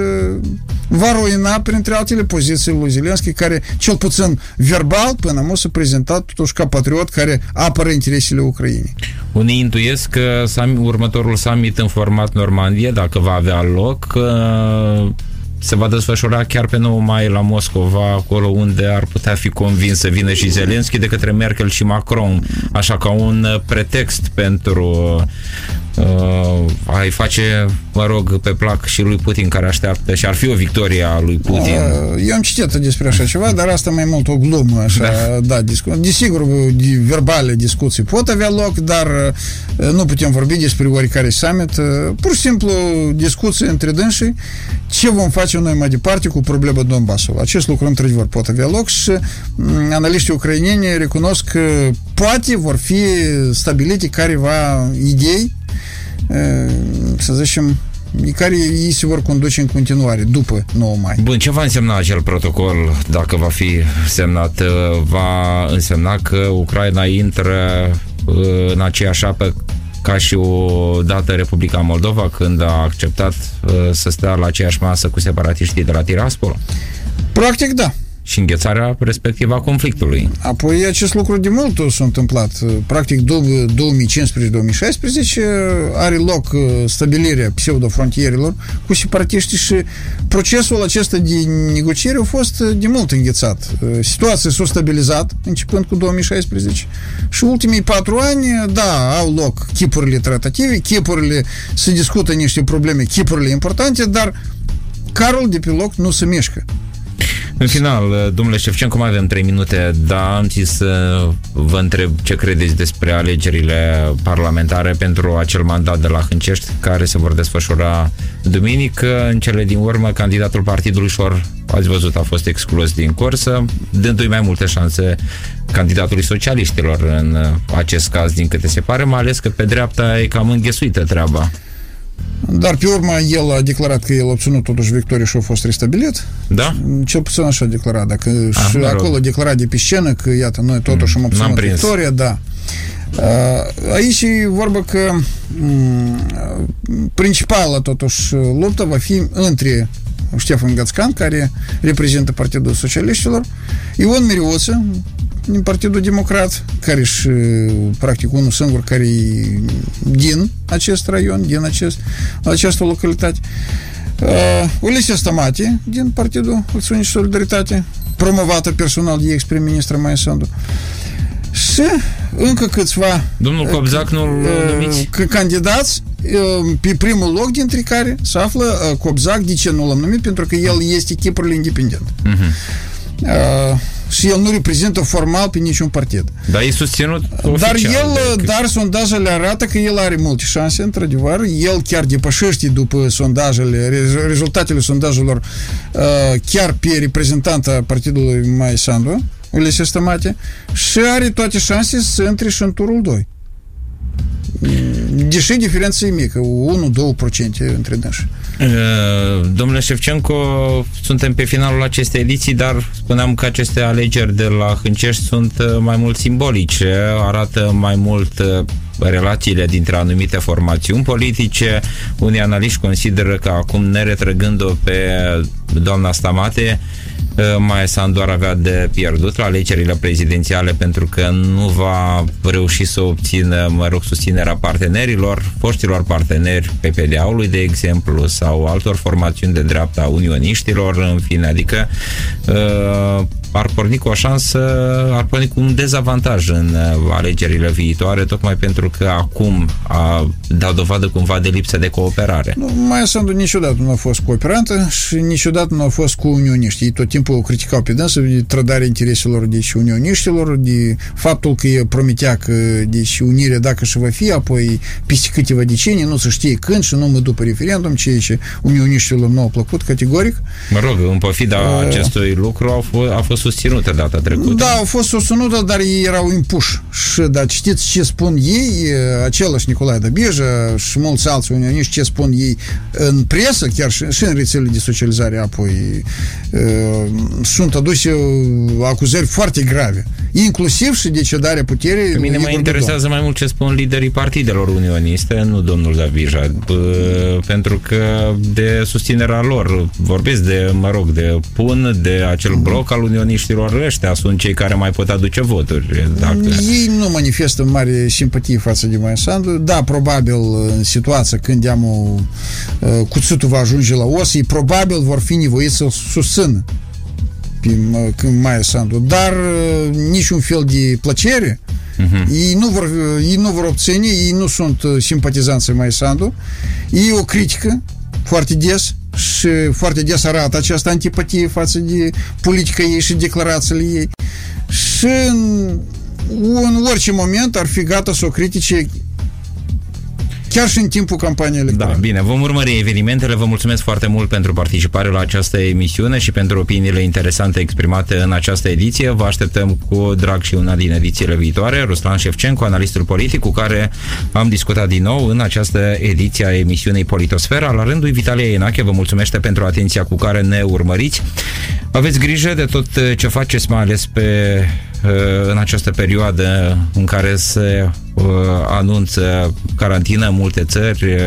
va ruina, printre altele, pozițiile lui Zelenski, care, cel puțin verbal, până acum s-a prezentat totuși ca patriot care apără interesele Ucrainei. Unii intuiesc că următorul summit în format Normandia, dacă va avea loc, se va desfășura chiar pe 9 mai la Moscova, acolo unde ar putea fi convins să vină și Zelenski de către Merkel și Macron, așa ca un pretext pentru uh, a-i face, mă rog, pe plac și lui Putin care așteaptă și ar fi o victorie a lui Putin. Uh, eu am citit despre așa ceva, dar asta mai mult o glumă, așa, da, da discu- desigur, verbale discuții pot avea loc, dar uh, nu putem vorbi despre oricare summit, uh, pur și simplu discuții între dânsii, ce vom face noi mai departe cu problema Donbasului. Acest lucru, într-adevăr, pot avea loc și mm, analiștii ucraineni recunosc că poate vor fi stabilite careva idei să zicem, care ei se vor conduce în continuare după 9 mai. Bun, ce va însemna acel protocol dacă va fi semnat? Va însemna că Ucraina intră în aceeași apă ca și o dată Republica Moldova când a acceptat să stea la aceeași masă cu separatiștii de la Tiraspol? Practic da și înghețarea respectivă a conflictului. Apoi acest lucru de mult s-a întâmplat. Practic 2015-2016 are loc uh, stabilirea pseudo-frontierilor cu separatiștii și procesul acesta de negociere a fost uh, de mult înghețat. Uh, situația s-a stabilizat începând cu 2016 și ultimii patru ani, da, au loc chipurile tratative, chipurile se discută niște probleme, chipurile importante, dar carul de pe loc nu se mișcă. În final, domnule Șefcencu, mai avem 3 minute, dar am zis să vă întreb ce credeți despre alegerile parlamentare pentru acel mandat de la Hâncești, care se vor desfășura duminică. În cele din urmă, candidatul Partidului Șor, ați văzut, a fost exclus din cursă, dându-i mai multe șanse candidatului socialiștilor în acest caz, din câte se pare, mai ales că pe dreapta e cam înghesuită treaba. Dar pe urmă el a declarat că el a obținut totuși victorie și a fost restabilit. Da? Cel puțin așa a declarat. Dacă ah, și acolo a declarat de pe scenă că, iată, noi totuși mm, am obținut victoria, da. Aici e vorba că principala totuși luptă va fi între Ștefan Gățcan, care reprezintă Partidul Socialiștilor, Ion Miriuță, din Partidul Democrat, care și, practic, unul singur care e din acest raion, din acest, această localitate. Uh, Ulise Stamati, din Partidul Acțiune și Solidaritate, promovată personal de ex-prim-ministru Maia Sandu. Și încă câțiva Domnul uh, Cobzac nu numiți? Candidați uh, pe primul loc dintre care se află uh, Cobzac. De ce nu l-am numit? Pentru că el este chipurile independent. Uh-huh și el nu reprezintă formal pe niciun partid. Dar e susținut Dar el, de... dar sondajele arată că el are multe șanse, într-adevăr. El chiar depășește după sondajele, rezultatele sondajelor uh, chiar pe reprezentanta partidului Mai Sandu, Ulise Stămate, și are toate șanse să intre și în turul 2. Deși diferența e mică, 1-2% între dânsi. Domnule Șefcenco, suntem pe finalul acestei ediții, dar spuneam că aceste alegeri de la Hâncești sunt mai mult simbolice, arată mai mult relațiile dintre anumite formațiuni politice. Unii analiști consideră că acum, neretrăgând-o pe doamna Stamate, mai Sandu ar avea de pierdut la alegerile prezidențiale pentru că nu va reuși să obțină, mă rog, susținerea partenerilor, foștilor parteneri PPD-ului, de exemplu, sau altor formațiuni de dreapta unioniștilor, în fine, adică ar porni cu o șansă, ar porni cu un dezavantaj în uh, alegerile viitoare, tocmai pentru că acum a dat dovadă cumva de lipsă de cooperare. Nu, mai Sandu niciodată nu a fost cooperantă și niciodată nu a fost cu unioniști. Ei tot timpul criticau pe dânsă de trădarea intereselor deci unioniștilor, de faptul că e promitea că deci unirea dacă și va fi, apoi peste câteva decenii, nu se știe când și numai după referendum, ceea ce unioniștilor nu au plăcut categoric. Mă rog, în pofida uh, acestui lucru a fost, a fost susținută data trecută. Da, au fost susținută, dar ei erau impuși. Și, dar știți ce spun ei, același Nicolae Dabija și mulți alți unioniști, ce spun ei în presă, chiar și, și în rețelele de socializare, apoi uh, sunt aduse acuzări foarte grave, inclusiv și decedarea puterii. Pe mine mă interesează mai mult ce spun liderii partidelor unioniste, nu domnul Davija, pentru că de susținerea lor vorbesc de, mă rog, de PUN, de acel bloc al unioniștilor unioniștilor ăștia sunt cei care mai pot aduce voturi. Dacă... Ei nu manifestă mare simpatie față de Maia Sandu. Da, probabil în situația când am o, uh, cuțitul va ajunge la os, ei probabil vor fi nevoiți să susțină pe Maia Sandu, dar uh, niciun fel de plăcere Uh-huh. Ei, nu vor, ei nu vor obține, ei nu sunt uh, simpatizanții Maia Sandu, ei o critică foarte des, și foarte des arată această antipatie față de politica ei și declarațiile ei. Și în, în orice moment ar fi gata să o critique chiar și în timpul campaniei electorale. Da, bine, vom urmări evenimentele. Vă mulțumesc foarte mult pentru participare la această emisiune și pentru opiniile interesante exprimate în această ediție. Vă așteptăm cu drag și una din edițiile viitoare. Ruslan Șefcenco, analistul politic, cu care am discutat din nou în această ediție a emisiunii Politosfera. La rândul Vitalia Enache vă mulțumește pentru atenția cu care ne urmăriți. Aveți grijă de tot ce faceți, mai ales pe Uh, în această perioadă în care se uh, anunță carantină în multe țări, uh,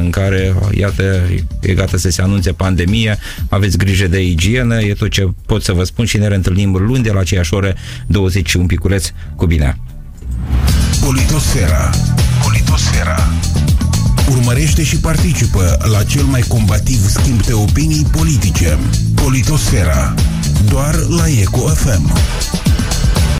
în care, iată, e gata să se anunțe pandemie, aveți grijă de igienă, e tot ce pot să vă spun și ne reîntâlnim luni de la aceeași oră 21 piculeț cu bine. Politosfera Politosfera Urmărește și participă la cel mai combativ schimb de opinii politice. Politosfera. Doar la Eco FM.